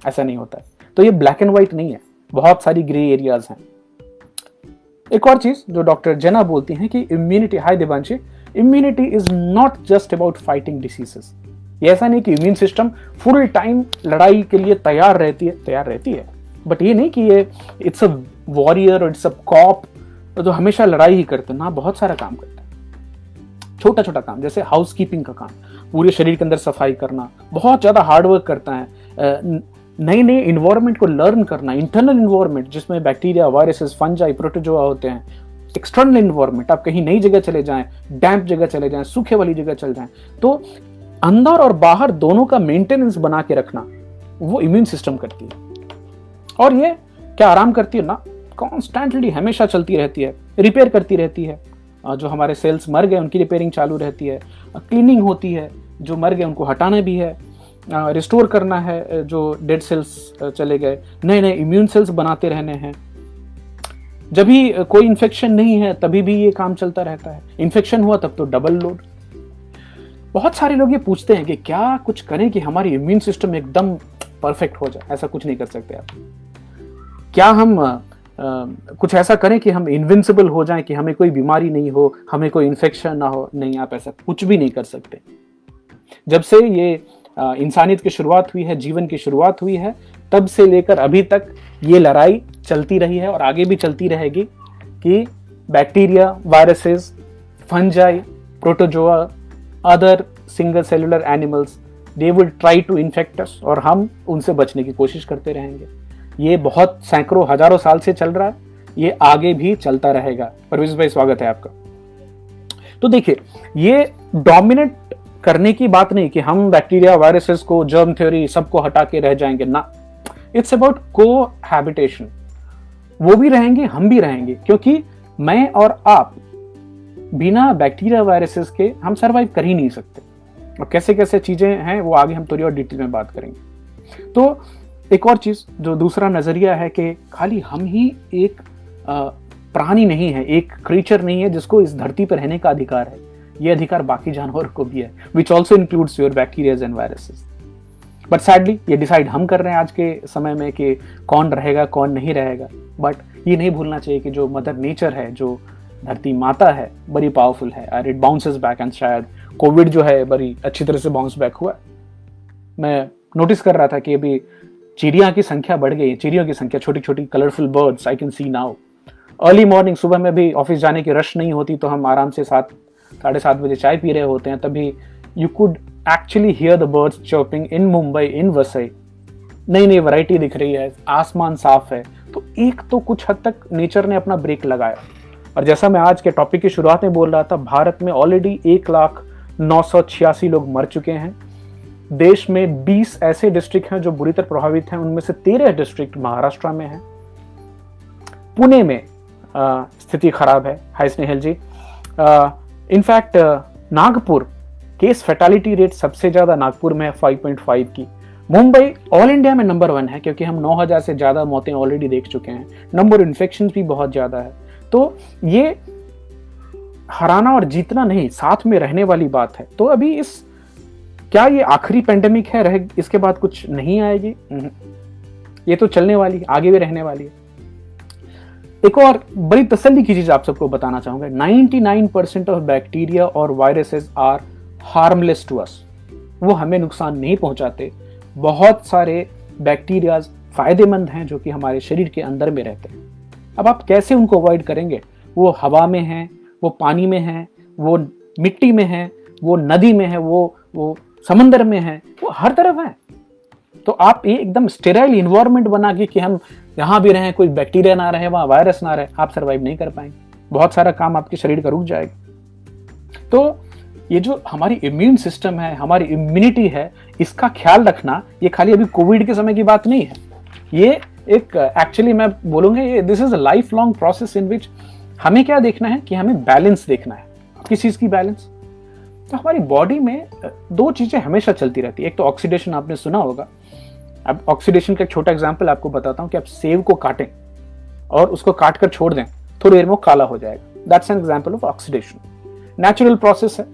ऐसा नहीं होता है। तो ये ब्लैक एंड व्हाइट नहीं है। बहुत सारी ग्रे एरियाज़ हैं। एक और चीज़ जो डॉक्टर जेना बोलती हैं कि immunity hi Divanshi immunity is not just about fighting diseases ये ऐसा नहीं कि इम्यून सिस्टम फुल टाइम लड़ाई के लिए तैयार रहती है, तैयार रहती है। बट ये नहीं कि ये इट्स अ वॉरियर और इट्स अ कॉप तो हमेशा लड़ाई ही करते ना, बहुत सारा काम करते हैं। छोटा छोटा काम, जैसे हाउस कीपिंग का काम, पूरे शरीर के अंदर सफ़ाई करना, बहुत ज़्यादा हार्डवर्क करता है नए नए इन्वायरमेंट को लर्न करना इंटरनल इन्वायरमेंट जिसमें बैक्टीरिया वायरसेस फंजाई प्रोटोजोआ होते हैं एक्सटर्नल इन्वायरमेंट आप कहीं नई जगह चले जाएँ डैम्प जगह चले जाएँ, सूखे वाली जगह चले जाएँ तो अंदर और बाहर दोनों का मेंटेनेंस बना के रखना, वो इम्यून सिस्टम करती है। और ये क्या आराम करती है ना? कॉन्स्टेंटली हमेशा चलती रहती है रिपेयर करती रहती है। जो हमारे सेल्स मर गए, उनकी रिपेयरिंग चालू रहती है। क्लीनिंग होती है, जो मर गए, उनको हटाना भी है। रिस्टोर करना है जो डेड सेल्स चले गए। नए नए इम्यून सेल्स बनाते रहने हैं। जब भी कोई इन्फेक्शन नहीं है तभी भी ये काम चलता रहता है। इन्फेक्शन हुआ तब तो डबल लोड बहुत सारे लोग ये पूछते हैं कि क्या कुछ करें कि हमारी इम्यून सिस्टम एकदम परफेक्ट हो जाए। ऐसा कुछ नहीं कर सकते आप। क्या हम आ, कुछ ऐसा करें कि हम इनविंसिबल हो जाएँ कि हमें कोई बीमारी नहीं हो हमें कोई इन्फेक्शन ना हो? नहीं आप ऐसा कुछ भी नहीं कर सकते। जब से ये इंसानियत की शुरुआत हुई है, जीवन की शुरुआत हुई है, तब से लेकर अभी तक ये लड़ाई चलती रही है और आगे भी चलती रहेगी कि bacteria, viruses, fungi, protozoa, other single cellular animals they will try to infect us और हम उनसे बचने की कोशिश करते रहेंगे। ये बहुत सैकड़ों, हज़ारों साल से चल रहा है, ये आगे भी चलता रहेगा। परवेश भाई, स्वागत है आपका। तो देखिए, ये डोमिनेट करने की बात नहीं कि हम बैक्टीरिया, वायरसेस को जर्म थ्योरी सबको हटा के रह जाएँगे, ना। इट्स अबाउट को हैबिटेशन वो भी रहेंगे, हम भी रहेंगे, क्योंकि मैं और आप बिना बैक्टीरिया, वायरसेस के हम सरवाइव कर ही नहीं सकते। और कैसे कैसे चीज़ें हैं, वो आगे हम थोड़ी और डिटेल में बात करेंगे। तो एक और चीज़, जो दूसरा नज़रिया है कि खाली हम ही एक प्राणी नहीं है, एक क्रीचर नहीं है जिसको इस धरती पर रहने का अधिकार है। ये अधिकार बाकी जानवर को भी है which also includes your bacterias and viruses but sadly ये डिसाइड हम कर रहे हैं आज के समय में कि कौन रहेगा, कौन नहीं रहेगा. बट ये नहीं भूलना चाहिए कि जो मदर नेचर है, जो धरती माता है, बड़ी पावरफुल है. और इट बाउंसेस बैक एंड शायद कोविड जो है बड़ी अच्छी तरह से बाउंस बैक हुआ. मैं नोटिस कर रहा था कि अभी चिड़िया की संख्या बढ़ गई है, चिड़ियों की संख्या छोटी छोटी colourful birds I can see now early morning सुबह में भी ऑफ़िस जाने की रश नहीं होती तो हम आराम से सात साढ़े सात बजे चाय पी रहे होते हैं, तभी you could actually hear the birds chirping in Mumbai in Vasai नई नई वैरायटी दिख रही है, आसमान साफ़ है। तो एक तो कुछ हद तक नेचर ने अपना ब्रेक लगाया। और जैसा मैं आज के टॉपिक की शुरुआत में बोल रहा था, भारत में ऑलरेडी एक लाख नौ सौ छियासी लोग मर चुके हैं। देश में 20 ऐसे डिस्ट्रिक्ट हैं जो बुरी तरह प्रभावित हैं, उनमें से 13 डिस्ट्रिक्ट महाराष्ट्र में हैं। पुणे में स्थिति खराब है। Hi Snehal ji in fact Nagpur case fatality rate सबसे ज़्यादा नागपुर में है 5.5 की। मुंबई ऑल इंडिया में नंबर वन है, क्योंकि हम 9000 से ज़्यादा मौतें ऑलरेडी देख चुके हैं। नंबर इन्फेक्शन भी बहुत ज़्यादा है। तो ये हराना और जीतना नहीं, साथ में रहने वाली बात है। तो अभी इस, क्या ये आखिरी पेंडेमिक है? रह, इसके बाद कुछ नहीं आएगी? नहीं। ये तो चलने वाली आगे भी रहने वाली है। एक और बड़ी तसल्ली की चीज़ आप सबको बताना चाहूँगा। 99 परसेंट ऑफ़ बैक्टीरिया और viruses are harmless to us. वो हमें नुकसान नहीं पहुंचाते। बहुत सारे बैक्टीरियाज फ़ायदेमंद हैं जो कि हमारे शरीर के अंदर में रहते हैं। अब आप कैसे उनको अवॉइड करेंगे? वो हवा में है, वो पानी में है, वो मिट्टी में है, वो नदी में है, वो वो समंदर में है, वो हर तरफ़ है। तो आप ये एकदम स्टेराइल इन्वायरमेंट बना के कि हम यहाँ भी रहें, कोई बैक्टीरिया ना रहे, वहाँ वायरस ना रहे, आप सर्वाइव नहीं कर पाएँगे। बहुत सारा काम आपके शरीर का रुक जाएगा। तो ये जो हमारी इम्यून सिस्टम है, हमारी इम्यूनिटी है, इसका ख्याल रखना, ये खाली अभी कोविड के समय की बात नहीं है। ये एक एक्चुअली मैं बोलूँगा, ये this is a lifelong process in which हमें क्या देखना है कि हमें बैलेंस देखना है। किस चीज़ की बैलेंस तो हमारी बॉडी में दो चीज़ें हमेशा चलती रहती है। एक तो ऑक्सीडेशन आपने सुना होगा अब ऑक्सीडेशन का एक छोटा एग्ज़ाम्पल आपको बताता हूँ कि आप सेव को काटें और उसको काट कर छोड़ दें, थोड़ी देर में काला हो जाएगा। That's an example of oxidation natural process है।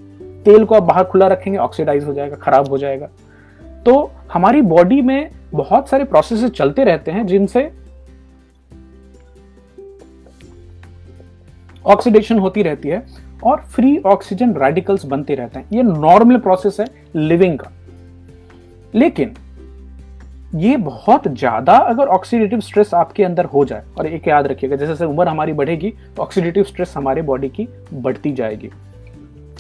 तेल को आप बाहर खुला रखेंगे ऑक्सीडाइज हो जाएगा, खराब हो जाएगा। तो हमारी बॉडी में बहुत सारे प्रोसेस चलते रहते हैं जिनसे ऑक्सीडेशन होती रहती है और फ्री ऑक्सीजन रेडिकल्स बनते रहते हैं। ये नॉर्मल प्रोसेस है लिविंग का। लेकिन ये बहुत ज़्यादा अगर ऑक्सीडेटिव स्ट्रेस आपके अंदर हो जाए, और एक याद रखिएगा, जैसे जैसे उम्र हमारी बढ़ेगी तो ऑक्सीडेटिव स्ट्रेस हमारे बॉडी की बढ़ती जाएगी।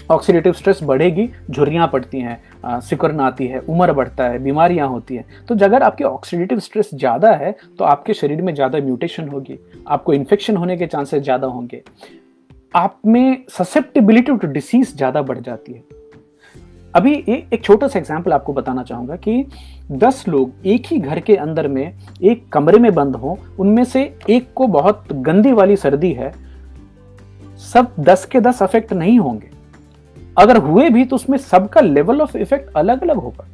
ऑक्सीडेटिव स्ट्रेस बढ़ेगी, झुर्रियाँ पड़ती हैं सिकुरन आती है, उम्र बढ़ता है, बीमारियाँ होती हैं। तो अगर आपकी ऑक्सीडेटिव स्ट्रेस ज़्यादा है तो आपके शरीर में ज़्यादा म्यूटेशन होगी, आपको इन्फेक्शन होने के चांसेस ज़्यादा होंगे। आप में ससेप्टिबिलिटी टू डिसीज ज़्यादा बढ़ जाती है। अभी एक एक छोटा सा एग्ज़ाम्पल आपको बताना चाहूँगा कि दस लोग एक ही घर के अंदर में, एक कमरे में बंद हो, उनमें से एक को बहुत गंदी वाली सर्दी है, सब दस के दस अफेक्ट नहीं होंगे। अगर हुए भी तो उसमें सबका लेवल ऑफ़ इफ़ेक्ट अलग अलग होगा।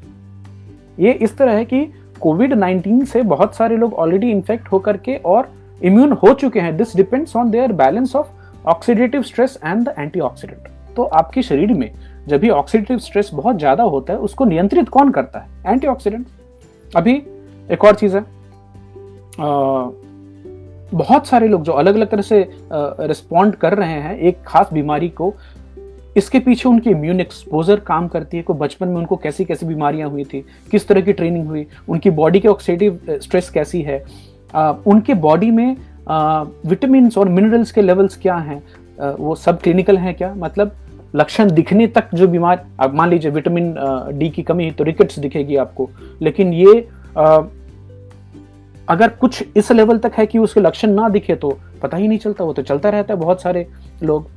ये इस तरह है कि कोविड 19 से बहुत सारे लोग ऑलरेडी इन्फेक्ट होकर के और इम्यून हो चुके हैं। This depends on their balance of oxidative stress and the antioxidant तो आपके शरीर में जब भी ऑक्सीडेटिव स्ट्रेस बहुत ज़्यादा होता है उसको नियंत्रित कौन करता है? एंटीऑक्सीडेंट अभी एक और चीज़ है। आ, बहुत सारे लोग जो अलग अलग तरह से रिस्पॉन्ड कर रहे हैं एक खास बीमारी को इसके पीछे उनकी इम्यून एक्सपोजर काम करती है। को बचपन में उनको कैसी कैसी बीमारियाँ हुई थी? किस तरह की ट्रेनिंग हुई? उनकी बॉडी के ऑक्सीडेटिव स्ट्रेस कैसी है? आ, उनके बॉडी में विटामिन और मिनरल्स के लेवल्स क्या हैं? वो सब क्लिनिकल हैं क्या? मतलब लक्षण दिखने तक जो बीमार अब मान लीजिए विटामिन डी की कमी है तो रिकेट्स दिखेगी आपको लेकिन ये आ, अगर कुछ इस लेवल तक है कि उसके लक्षण ना दिखे तो पता ही नहीं चलता वो तो चलता रहता है बहुत सारे लोग।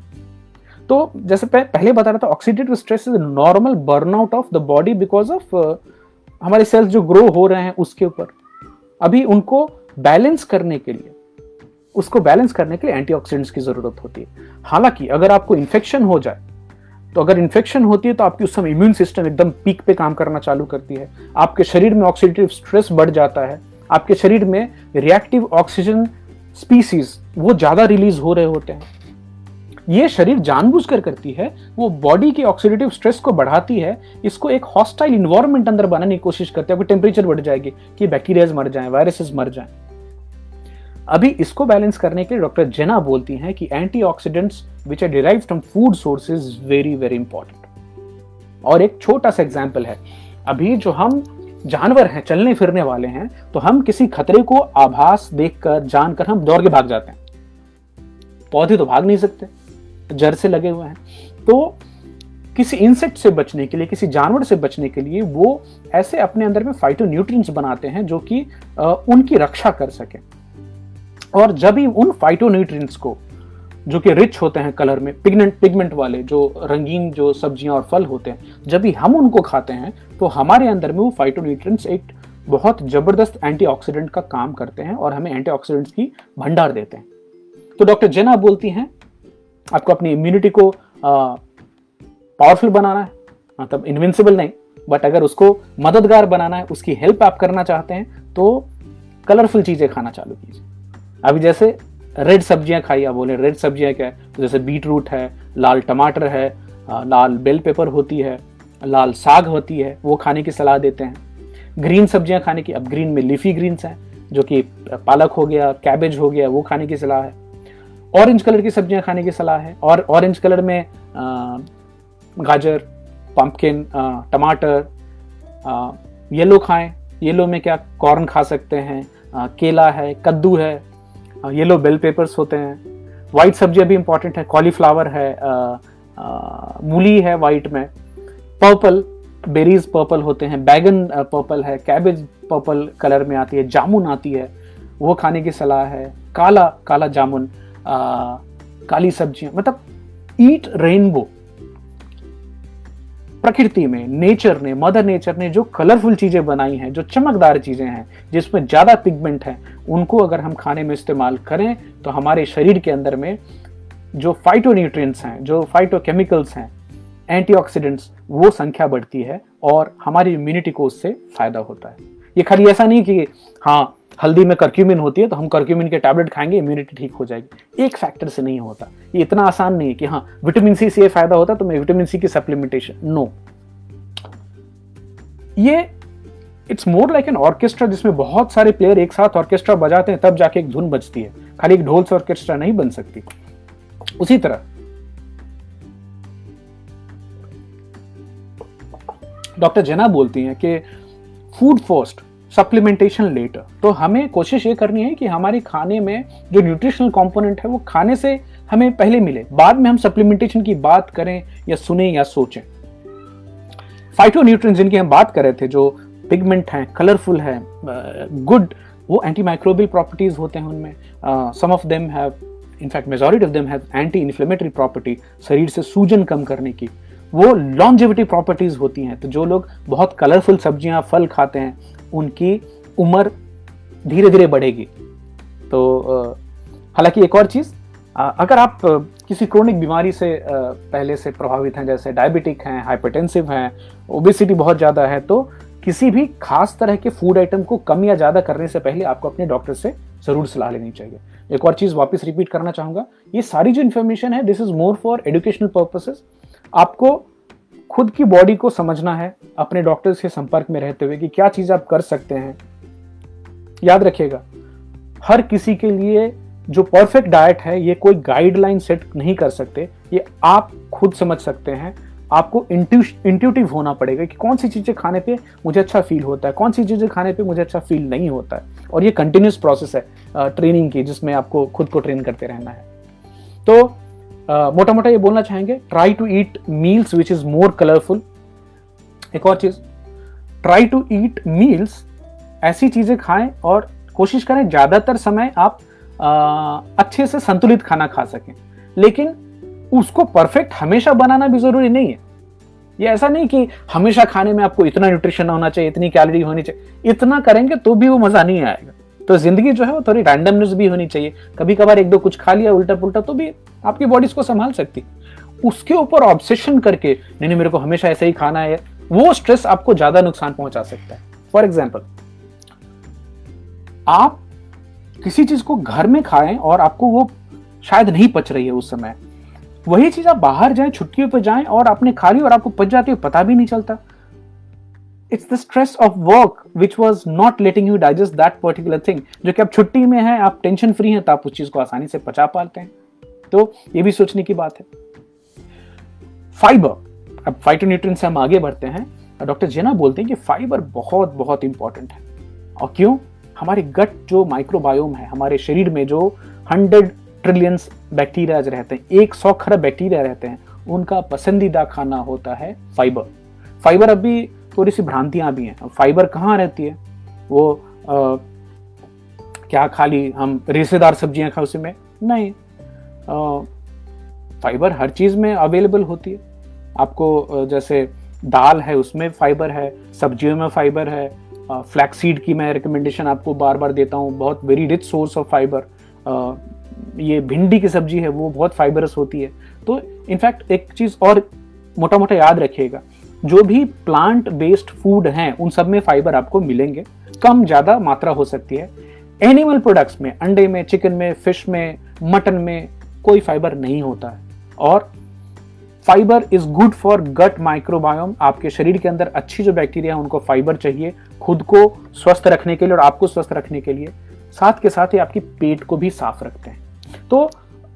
तो जैसे पहले बता रहा था oxidative stress is normal burnout of the body because of हमारे सेल्स जो ग्रो हो रहे हैं उसके ऊपर। अभी उनको बैलेंस करने के लिए उसको बैलेंस करने के लिए एंटीऑक्सीडेंट्स की ज़रूरत होती है। हालाँकि अगर आपको इन्फेक्शन हो जाए तो अगर इन्फेक्शन होती है तो आपकी उस समय इम्यून सिस्टम एकदम पीक पे काम करना चालू करती है। आपके शरीर में ऑक्सीडेटिव स्ट्रेस बढ़ जाता है। आपके शरीर में रिएक्टिव ऑक्सीजन स्पीसीज वो ज़्यादा रिलीज़ हो रहे होते हैं। ये शरीर जानबूझकर करती है, वो बॉडी के ऑक्सीडेटिव स्ट्रेस को बढ़ाती है, इसको एक हॉस्टाइल इन्वायरमेंट अंदर बनाने की कोशिश करते हैं टेम्परेचर बढ़ जाएगी कि बैक्टीरियाज मर जाए वायरसेस मर जाए। अभी इसको बैलेंस करने के लिए डॉक्टर जेना बोलती हैं कि anti antioxidants which are derive from food sources very very important और एक छोटा सा एग्ज़ाम्पल है। अभी जो हम जानवर हैं, चलने फिरने वाले हैं तो हम किसी खतरे को आभास देखकर, जानकर हम दौड़ के भाग जाते हैं। पौधे तो भाग नहीं सकते, जड़ से लगे हुए हैं। तो किसी इंसेक्ट से बचने के लिए, किसी जानवर से बचने के लिए वो ऐसे अपने अंदर में फाइटो बनाते हैं जो कि उनकी रक्षा कर सके। और जब ही उन फाइटो को, जो कि रिच होते हैं कलर में पिगमेंट पिगमेंट वाले जो रंगीन जो सब्ज़ियाँ और फल होते हैं, जब भी हम उनको खाते हैं तो हमारे अंदर में वो फाइटोन्यूट्रिएंट्स एक बहुत ज़बरदस्त एंटीऑक्सीडेंट का काम करते हैं और हमें एंटीऑक्सीडेंट्स की भंडार देते हैं। तो डॉक्टर जेना बोलती हैं, आपको अपनी इम्यूनिटी को पावरफुल बनाना है मतलब इनविंसिबल नहीं बट अगर उसको मददगार बनाना है, उसकी हेल्प आप करना चाहते हैं तो कलरफुल चीज़ें खाना चालू कीजिए। अभी जैसे रेड सब्ज़ियाँ खाई आप बोले रेड सब्ज़ियाँ क्या है? तो जैसे बीट रूट है, लाल टमाटर है लाल बेल पेपर होती है, लाल साग होती है, वो खाने की सलाह देते हैं। ग्रीन सब्ज़ियाँ खाने की, अब ग्रीन में लीफी ग्रीन्स हैं, जो कि पालक हो गया, कैबेज हो गया, वो खाने की सलाह है। ऑरेंज कलर की सब्ज़ियाँ खाने की सलाह है, और ऑरेंज कलर में गाजर पंपकिन टमाटर येलो खाएँ। येलो में क्या, कॉर्न खा सकते हैं केला है, कद्दू है येलो बेल पेपर्स होते हैं। वाइट सब्ज़ियाँ भी इंपॉर्टेंट है। कॉलीफ्लावर है मूली है वाइट में। पर्पल बेरीज पर्पल होते हैं। बैगन पर्पल है। कैबेज पर्पल कलर में आती है। जामुन आती है। वो खाने की सलाह है। काला काला जामुन आ, काली सब्ज़ियाँ। मतलब ईट रेनबो प्रकृति में नेचर ने मदर नेचर ने जो कलरफुल चीज़ें बनाई हैं जो चमकदार चीज़ें हैं जिसमें ज़्यादा पिगमेंट है उनको अगर हम खाने में इस्तेमाल करें तो हमारे शरीर के अंदर में जो फाइटोन्यूट्रिएंट्स हैं, जो फाइटोकेमिकल्स हैं एंटीऑक्सीडेंट्स वो संख्या बढ़ती है और हमारी इम्यूनिटी को उससे फ़ायदा होता है। ये खाली ऐसा नहीं कि हाँ हल्दी में कर्क्यूमिन होती है तो हम कर्क्यूमिन के टैबलेट खाएँगे इम्यूनिटी ठीक हो जाएगी। एक फैक्टर से नहीं होता। ये इतना आसान नहीं है कि हाँ विटामिन सी से ये फ़ायदा होता तो मैं विटामिन सी की सप्लीमेंटेशन नो ये it's more like an orchestra जिसमें बहुत सारे प्लेयर एक साथ ऑर्केस्ट्रा बजाते हैं, तब जाके एक धुन बजती है। खाली एक ढोल से ऑर्केस्ट्रा नहीं बन सकती। उसी तरह। डॉक्टर जेना बोलती हैं कि फ़ूड फ़र्स्ट सप्लीमेंटेशन लेटर तो हमें कोशिश ये करनी है कि हमारे खाने में जो न्यूट्रिशनल कंपोनेंट है, वो खाने से हमें पहले मिले। बाद में हम सप्लीमेंटेशन की बात करें या सुने या सोचें। फाइटो जिनकी हम बात कर रहे थे, जो पिगमेंट हैं कलरफुल है गुड वो एंटी माइक्रोबियल प्रॉपर्टीज़ होते हैं उनमें. Some of them have in fact majority of them have anti inflammatory property शरीर से सूजन कम करने की. वो लॉन्जिविटी प्रॉपर्टीज़ होती हैं. तो जो लोग बहुत कलरफुल सब्ज़ियाँ, फल खाते हैं, उनकी उम्र धीरे धीरे बढ़ेगी. तो हालाँकि एक और चीज़ अगर आप किसी क्रोनिक बीमारी से पहले से प्रभावित हैं, जैसे डायबिटिक हैं हाइपरटेंसिव हैं ओबेसिटी बहुत ज़्यादा है तो किसी भी खास तरह के फ़ूड आइटम को कम या ज़्यादा करने से पहले आपको अपने डॉक्टर से ज़रूर सलाह लेनी चाहिए। एक और चीज़ वापस रिपीट करना चाहूँगा, ये सारी जो इन्फॉर्मेशन है this is more for educational purposes आपको खुद की बॉडी को समझना है, अपने डॉक्टर से संपर्क में रहते हुए कि क्या चीज़ आप कर सकते हैं। याद रखिएगा, हर किसी के लिए जो परफेक्ट डाइट है, ये कोई गाइडलाइन सेट नहीं कर सकते, ये आप खुद समझ सकते हैं। आपको इंट्यूटिव होना पड़ेगा कि कौन सी चीज़ें खाने पे मुझे अच्छा फील होता है कौन सी चीज़ें खाने पे मुझे अच्छा फील नहीं होता है। और ये कंटिन्यूस प्रोसेस है ट्रेनिंग की जिसमें आपको खुद को ट्रेन करते रहना है। तो मोटा मोटा ये बोलना चाहेंगे try to eat meals which is more colourful एक और चीज़ ट्राई टू ईट मील्स ऐसी चीज़ें खाएँ और कोशिश करें ज़्यादातर समय आप आ, अच्छे से संतुलित खाना खा सकें। लेकिन उसको परफेक्ट हमेशा बनाना भी ज़रूरी नहीं है। ये ऐसा नहीं कि हमेशा खाने में आपको इतना न्यूट्रिशन होना चाहिए, इतनी कैलोरी होनी चाहिए। इतना करेंगे तो भी वो मज़ा नहीं आएगा। तो ज़िंदगी जो है वो थोड़ी रैंडमनेस भी होनी चाहिए। कभी कभार एक दो कुछ खा लिया उल्टा पुल्टा तो भी आपकी बॉडी को संभाल सकती। उसके ऊपर ऑब्सेशन करके, नहीं नहीं, मेरे को हमेशा ऐसे ही खाना है, वो स्ट्रेस आपको ज़्यादा नुकसान पहुँचा सकता है। फॉर एग्ज़ाम्पल आप किसी चीज़ को घर में खाएँ और आपको वो शायद नहीं पच रही है उस समय। वही चीज़ आप बाहर जाएँ, छुट्टियों पर जाएँ और आपने खा ली और आपको पच जाती है पता भी नहीं चलता। It's the stress of work which was not letting you digest that particular thing जो कि आप छुट्टी में हैं, आप टेंशन फ्री हैं तो आप उस चीज़ को आसानी से पचा पाते हैं। तो ये भी सोचने की बात है। फाइबर अब फाइटोन्यूट्रिएंट से हम आगे बढ़ते हैं। डॉक्टर जेना बोलते हैं कि फाइबर बहुत बहुत इंपॉर्टेंट है। और क्यों? हमारे गट जो माइक्रोबायोम है, हमारे शरीर में जो हंड्रेड ट्रिलियंस बैक्टीरियाज रहते हैं एक सौ खरब बैक्टीरिया रहते हैं उनका पसंदीदा खाना होता है फाइबर फाइबर अभी थोड़ी सी भ्रांतियाँ भी हैं। फाइबर कहाँ रहती है? वो आ, क्या खाली हम रेसेदार सब्ज़ियाँ खाए उसमें नहीं। आ, फाइबर हर चीज़ में अवेलेबल होती है। आपको जैसे दाल है उसमें फाइबर है सब्जियों में फाइबर है। फ्लैक्सीड की मैं रिकमेंडेशन आपको बार बार देता हूँ। बहुत very rich source of fibre ये भिंडी की सब्ज़ी है, वो बहुत फाइबरस होती है। तो इनफैक्ट एक चीज़ और मोटा मोटा याद रखिएगा, जो भी प्लांट बेस्ड फ़ूड हैं, उन सब में फाइबर आपको मिलेंगे। कम ज़्यादा मात्रा हो सकती है। एनिमल प्रोडक्ट्स में, अंडे में चिकन में फ़िश में मटन में कोई फाइबर नहीं होता है। और fibre is good for gut microbiome आपके शरीर के अंदर अच्छी जो बैक्टीरिया है, उनको फाइबर चाहिए खुद को स्वस्थ रखने के लिए और आपको स्वस्थ रखने के लिए। साथ के साथ ही आपकी पेट को भी साफ़ रखते हैं। तो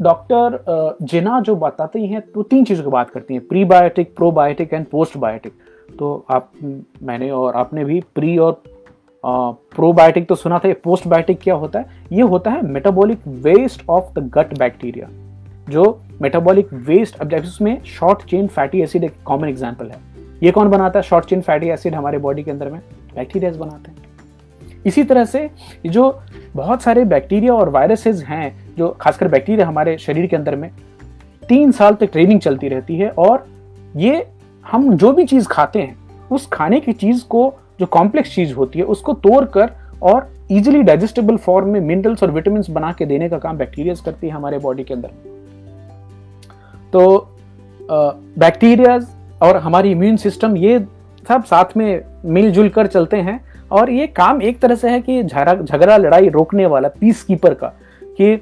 डॉक्टर जिना जो बताते हैं तो तीन चीज़ों की बात करती हैं, prebiotic, probiotic and post biotic तो आप, मैंने और आपने भी प्री और प्रोबायोटिक तो सुना था, ये पोस्ट बायोटिक क्या होता है? ये होता है metabolic waste of the gut bacteria जो मेटाबॉलिक वेस्ट अब जैसे उसमें शॉर्ट चेन फैटी एसिड एक कॉमन एग्ज़ाम्पल है। ये कौन बनाता है? शॉर्ट चेन फैटी एसिड हमारे बॉडी के अंदर में बैक्टीरियाज बनाते हैं। इसी तरह से जो बहुत सारे बैक्टीरिया और वायरसेस हैं, जो खासकर बैक्टीरिया हमारे शरीर के अंदर में, तीन साल तक ट्रेनिंग चलती रहती है और ये हम जो भी चीज़ खाते हैं, उस खाने की चीज़ को, जो कॉम्प्लेक्स चीज़ होती है, उसको तोड़ कर और इजिली डाइजेस्टेबल फॉर्म में मिनरल्स और विटामिन बना के देने का काम बैक्टीरियाज करती है हमारे बॉडी के अंदर। तो बैक्टीरियाज और हमारी इम्यून सिस्टम ये सब साथ में मिलजुल कर चलते हैं और ये काम एक तरह से है कि झगड़ा लड़ाई रोकने वाला पीस कीपर का कि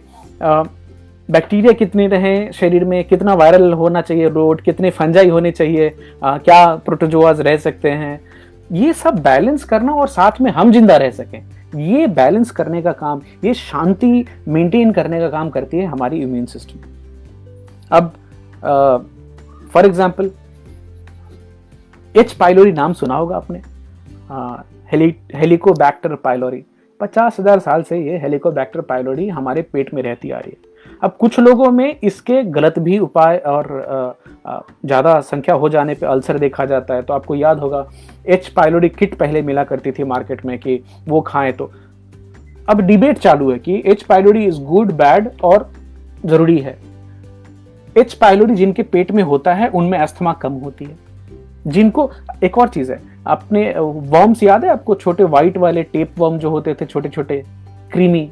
बैक्टीरिया कितने रहें शरीर में कितना वायरल होना चाहिए रोड कितने फंजाई होने चाहिए आ, क्या प्रोटोजोआज रह सकते हैं। ये सब बैलेंस करना और साथ में हम ज़िंदा रह सकें। ये बैलेंस करने का काम ये शांति मेंटेन करने का काम करती है हमारी इम्यून सिस्टम अब फॉर एग्ज़ाम्पल एच पाइलोरी नाम सुना होगा आपने? हेली, हेलिकोबैक्टर पाइलोरी पचास हज़ार साल से ये हेलिकोबैक्टर पाइलोरी हमारे पेट में रहती आ रही है। अब कुछ लोगों में इसके गलत भी उपाय और ज़्यादा संख्या हो जाने पे अल्सर देखा जाता है। तो आपको याद होगा, एच पाइलोरी किट पहले मिला करती थी मार्केट में कि वो खाएँ तो। अब डिबेट चालू है कि H pylori is good, bad और ज़रूरी है। एच पाइलोरी जिनके पेट में होता है, उनमें अस्थमा कम होती है। जिनको, एक और चीज़ है आपने वर्म्स याद है आपको? छोटे व्हाइट वाले टेप वर्म जो होते थे छोटे छोटे क्रीमी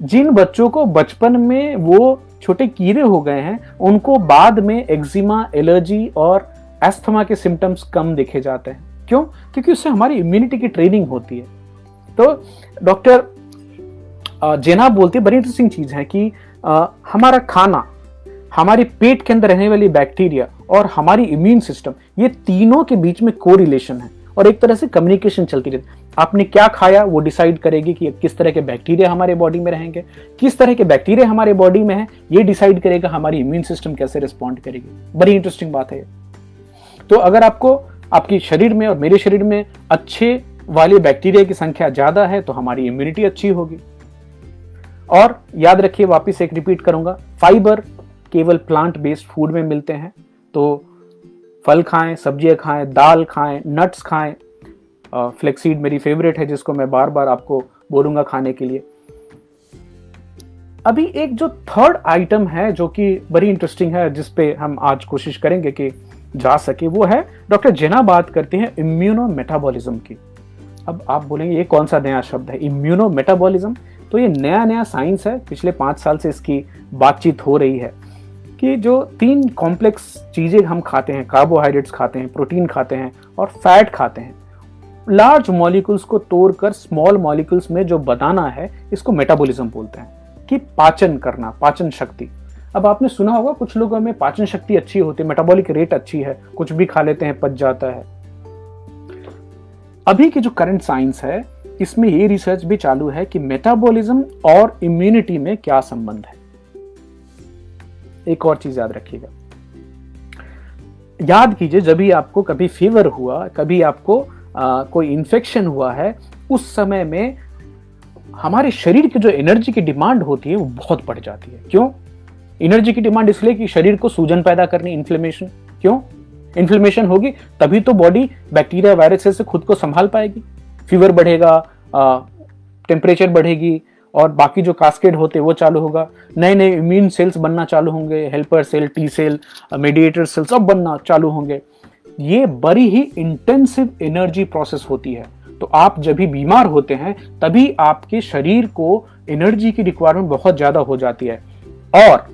जिन बच्चों को बचपन में वो छोटे कीड़े हो गए हैं, उनको बाद में एक्जिमा एलर्जी और एस्थमा के सिम्टम्स कम देखे जाते हैं। क्यों? क्योंकि उससे हमारी इम्यूनिटी की ट्रेनिंग होती है। तो डॉक्टर जेना बोलते बड़ी इंटरेस्टिंग चीज़ है कि हमारा खाना, हमारे पेट के अंदर रहने वाली बैक्टीरिया और हमारी इम्यून सिस्टम ये तीनों के बीच में को है। और एक तरह से कम्युनिकेशन चलती रहती आपने क्या खाया, वो डिसाइड करेगी कि किस तरह के बैक्टीरिया हमारे बॉडी में रहेंगे। किस तरह के बैक्टीरिया हमारे बॉडी में है, ये डिसाइड करेगा हमारी इम्यून सिस्टम कैसे रिस्पॉन्ड करेगी। बड़ी इंटरेस्टिंग बात है तो अगर आपको आपके शरीर में और मेरे शरीर में अच्छे वाले बैक्टीरिया की संख्या ज़्यादा है तो हमारी इम्यूनिटी अच्छी होगी। और याद रखिए, वापिस एक रिपीट करूँगा फाइबर केवल प्लांट बेस्ड फ़ूड में मिलते हैं। तो फल खाएँ, सब्ज़ियाँ खाएँ, दाल खाएँ नट्स खाएँ फ्लेक्सीड मेरी फेवरेट है जिसको मैं बार बार आपको बोलूँगा खाने के लिए। अभी एक जो थर्ड आइटम है जो कि बड़ी इंटरेस्टिंग है जिसपे हम आज कोशिश करेंगे कि जा सके, वो है डॉक्टर जेना बात करते हैं इम्यूनो मेटाबॉलिज्म की। अब आप बोलेंगे, ये कौन सा नया शब्द है? इम्यूनो मेटाबॉलिज्म तो ये नया नया साइंस है, पिछले पाँच साल से इसकी बातचीत हो रही है। कि जो तीन कॉम्प्लेक्स चीज़ें हम खाते हैं कार्बोहाइड्रेट्स खाते हैं प्रोटीन खाते हैं और फैट खाते हैं लार्ज मॉलिक्यूल्स को तोड़कर स्मॉल मॉलिक्यूल्स में जो बनाना है, इसको मेटाबॉलिज्म बोलते हैं, कि पाचन करना, पाचन शक्ति। अब आपने सुना होगा, कुछ लोगों में पाचन शक्ति अच्छी होती है मेटाबॉलिक रेट अच्छी है, कुछ भी खा लेते हैं, पच जाता है। अभी की जो करंट साइंस है, इसमें ये रिसर्च भी चालू है कि मेटाबॉलिज्म और इम्यूनिटी में क्या संबंध है। एक और चीज़ याद रखिएगा। याद कीजिए जब भी आपको कभी फीवर हुआ कभी आपको आ, कोई इन्फेक्शन हुआ है उस समय में हमारे शरीर की जो एनर्जी की डिमांड होती है वो बहुत बढ़ जाती है। क्यों? एनर्जी की डिमांड इसलिए कि शरीर को सूजन पैदा करनी इन्फ्लेमेशन क्यों? इन्फ्लेमेशन होगी तभी तो बॉडी बैक्टीरिया वायरस से खुद को संभाल पाएगी। फीवर बढ़ेगा टेम्परेचर बढ़ेगी और बाकी जो कास्केड होते वो चालू होगा। नए नए इम्यून सेल्स बनना चालू होंगे helper cell T cell mediator cell सब बनना चालू होंगे। ये बड़ी ही इंटेंसिव एनर्जी प्रोसेस होती है। तो आप जब भी बीमार होते हैं, तभी आपके शरीर को एनर्जी की रिक्वायरमेंट बहुत ज़्यादा हो जाती है। और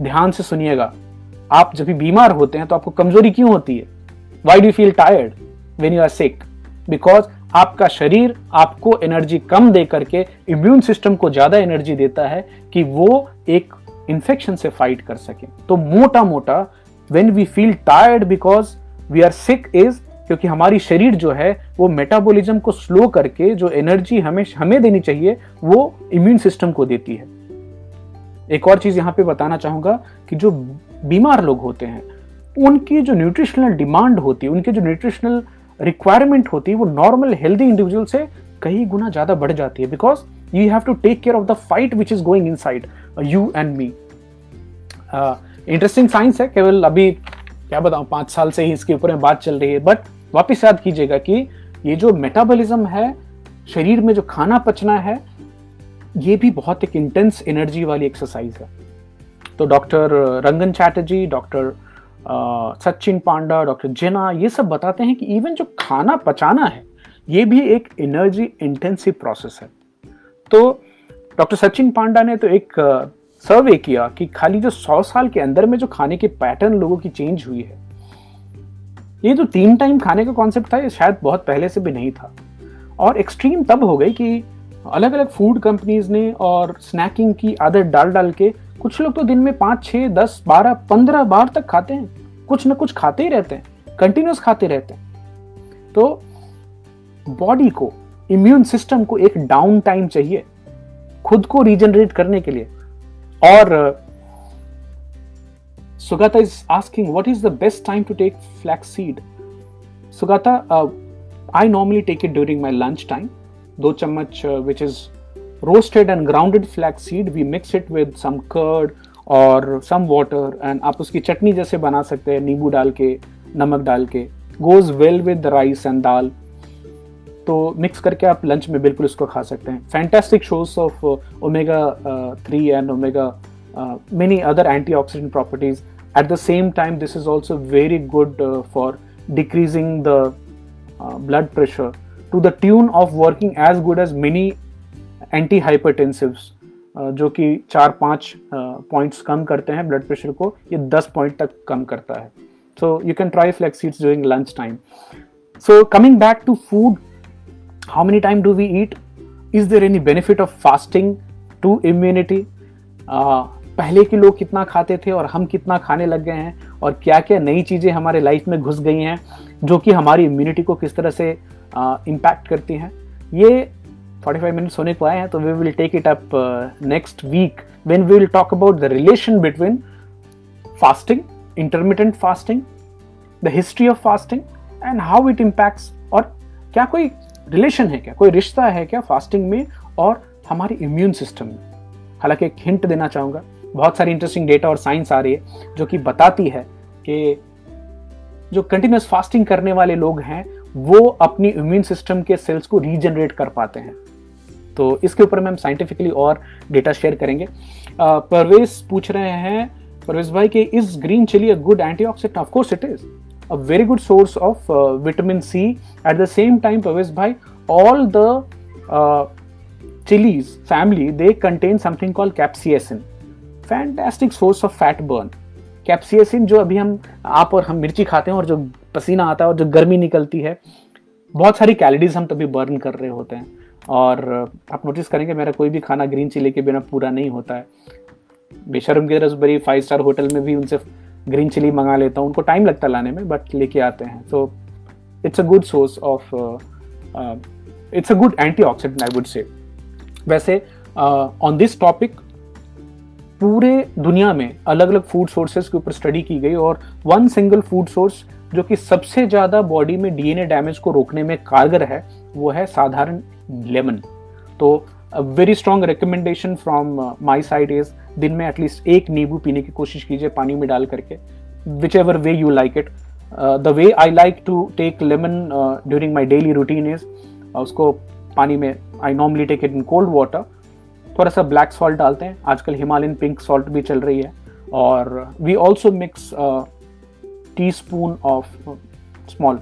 ध्यान से सुनिएगा, आप जब भी बीमार होते हैं तो आपको कमज़ोरी क्यों होती है? Why do feel tired when you are sick because आपका शरीर आपको एनर्जी कम दे करके इम्यून सिस्टम को ज़्यादा एनर्जी देता है कि वो एक इंफेक्शन से फाइट कर सके। तो मोटा मोटा when we feel tired because we are sick is क्योंकि हमारी शरीर जो है, वो मेटाबॉलिज्म को स्लो करके जो एनर्जी हमें हमें देनी चाहिए, वो इम्यून सिस्टम को देती है। एक और चीज़ यहाँ पे बताना चाहूँगा कि जो बीमार लोग होते हैं, उनकी जो न्यूट्रिशनल डिमांड होती है, उनकी जो न्यूट्रिशनल रिक्वायरमेंट होती है, वो नॉर्मल हेल्दी इंडिविजुअल से कई गुना ज़्यादा बढ़ जाती है because you have to take care of the fight which is going inside you and me interesting science है, केवल अभी क्या बताऊँ, पाँच साल से ही इसके ऊपर में बात चल रही है बट वापिस याद कीजिएगा कि ये जो मेटाबॉलिज्म है, शरीर में जो खाना पचना है, ये भी बहुत एक इंटेंस एनर्जी वाली एक्सरसाइज है। तो doctor Rangan Chatterjee doctor Sachin Panda, doctor Jena, ये सब बताते हैं कि इवन जो खाना पचाना है, ये भी एक एनर्जी इंटेंसिव प्रोसेस है। तो डॉक्टर सचिन पांडा ने तो एक सर्वे किया कि खाली जो सौ साल के अंदर में जो खाने के पैटर्न लोगों की चेंज हुई है, ये जो तीन टाइम खाने का कॉन्सेप्ट था, ये शायद बहुत पहले से भी नहीं था। और एक्सट्रीम तब हो गई कि अलग अलग फ़ूड कंपनीज़ ने और स्नैकिंग की आदत डाल डाल के कुछ लोग तो दिन में पाँच, छह, दस, बारह, पंद्रह बार तक खाते हैं। कुछ ना कुछ खाते ही रहते हैं कंटिन्यूस खाते रहते हैं। तो बॉडी को इम्यून सिस्टम को एक डाउन टाइम चाहिए, खुद को रीजनरेट करने के लिए। और, Sugata is asking what is the best time to take flax seed Sugata I normally take it during my lunch time दो चम्मच which is roasted and grounded flax seed, we mix it with some curd और some water and आप उसकी चटनी जैसे बना सकते हैं, नींबू डाल के, नमक डाल के। Goes well with rice and dal तो मिक्स करके आप लंच में बिल्कुल इसको खा सकते हैं। Fantastic shows of omega three and omega many other antioxidant properties at the same time this is also very good for decreasing the blood pressure to the tune of working as good as many antihypertensives जो कि चार पाँच points कम करते हैं blood pressure को, ये दस point तक कम करता है। So you can try flax during lunch time so coming back to food how many time do we eat is there any benefit of fasting to immunity पहले के लोग कितना खाते थे और हम कितना खाने लग गए हैं? और क्या क्या नई चीज़ें हमारे लाइफ में घुस गई हैं, जो कि हमारी इम्यूनिटी को किस तरह से इम्पैक्ट करती हैं? ये 45 मिनट्स होने को आए हैं तो we will take it up next week when we will talk about the relation between fasting intermittent fasting the history of fasting and how it impacts और क्या कोई रिलेशन है क्या? कोई रिश्ता है क्या फास्टिंग में और हमारी इम्यून सिस्टम में? हालाँकि एक हिंट देना चाहूँगा। बहुत सारी इंटरेस्टिंग डेटा और साइंस आ रही है, जो कि बताती है कि जो कंटिन्यूस फास्टिंग करने वाले लोग हैं, वो अपनी इम्यून सिस्टम के सेल्स को रीजनरेट कर पाते हैं। तो इसके ऊपर में हम साइंटिफिकली और डेटा शेयर करेंगे परवेज पूछ रहे हैं परवेज भाई कि is green chilli a good antioxidant of course it is good source of uh, vitamin C. At the same time, Pavis Bhai, all the uh, chilies family they contain something called capsaicin. Fantastic source of fat burn. Capsaicin जो अभी हम आप और हम मिर्ची खाते हैं और जो पसीना आता है और जो गर्मी निकलती है बहुत सारी कैलोरीज हम तभी बर्न कर रहे होते हैं और आप नोटिस करेंगे, मेरा कोई भी खाना ग्रीन चिली के बिना पूरा नहीं होता है। बेशरम के रसबरी फाइव स्टार होटल में भी उनसे ग्रीन चिली मंगा लेता हूँ। उनको टाइम लगता लाने में बट लेके आते हैं। So it's a good source of it's a good antioxidant I would say वैसे ऑन दिस टॉपिक पूरे दुनिया में अलग अलग फ़ूड सोर्सेज के ऊपर स्टडी की गई और वन सिंगल फ़ूड सोर्स जो कि सबसे ज़्यादा बॉडी में डीएनए डैमेज को रोकने में कारगर है वो है साधारण लेमन तो very strong recommendation from my side is दिन में एटलीस्ट एक नींबू पीने की कोशिश कीजिए पानी में डाल करके whichever way you like it the way I like to take lemon during my daily routine is उसको पानी में I normally take it in cold water थोड़ा सा ब्लैक सॉल्ट डालते हैं। आजकल हिमालयन पिंक सॉल्ट भी चल रही है। और we also mix teaspoon of small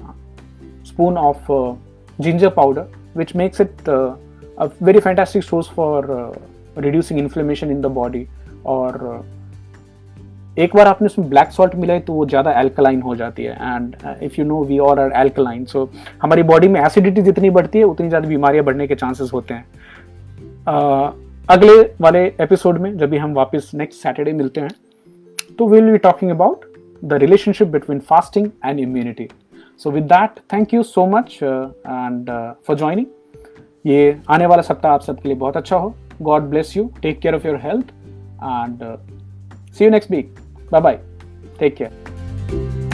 spoon of ginger powder which makes it a very fantastic source for uh, reducing inflammation in the body. और uh, एक बार आपने उसमें ब्लैक सॉल्ट मिला है तो वो ज़्यादा एल्कलाइन हो जाती है. And if you know we or are alkaline so हमारी बॉडी में एसिडिटी जितनी बढ़ती है उतनी ज़्यादा बीमारियाँ बढ़ने के चांसेस होते हैं. Uh, अगले वाले एपिसोड में जब भी हम वापस नेक्स्ट सैटरडे मिलते हैं तो will be talking about the relationship between fasting and immunity so with that thank you so much and for joining ये आने वाला सप्ताह आप सबके लिए बहुत अच्छा हो। God bless you take care of your health and see you next week bye bye take care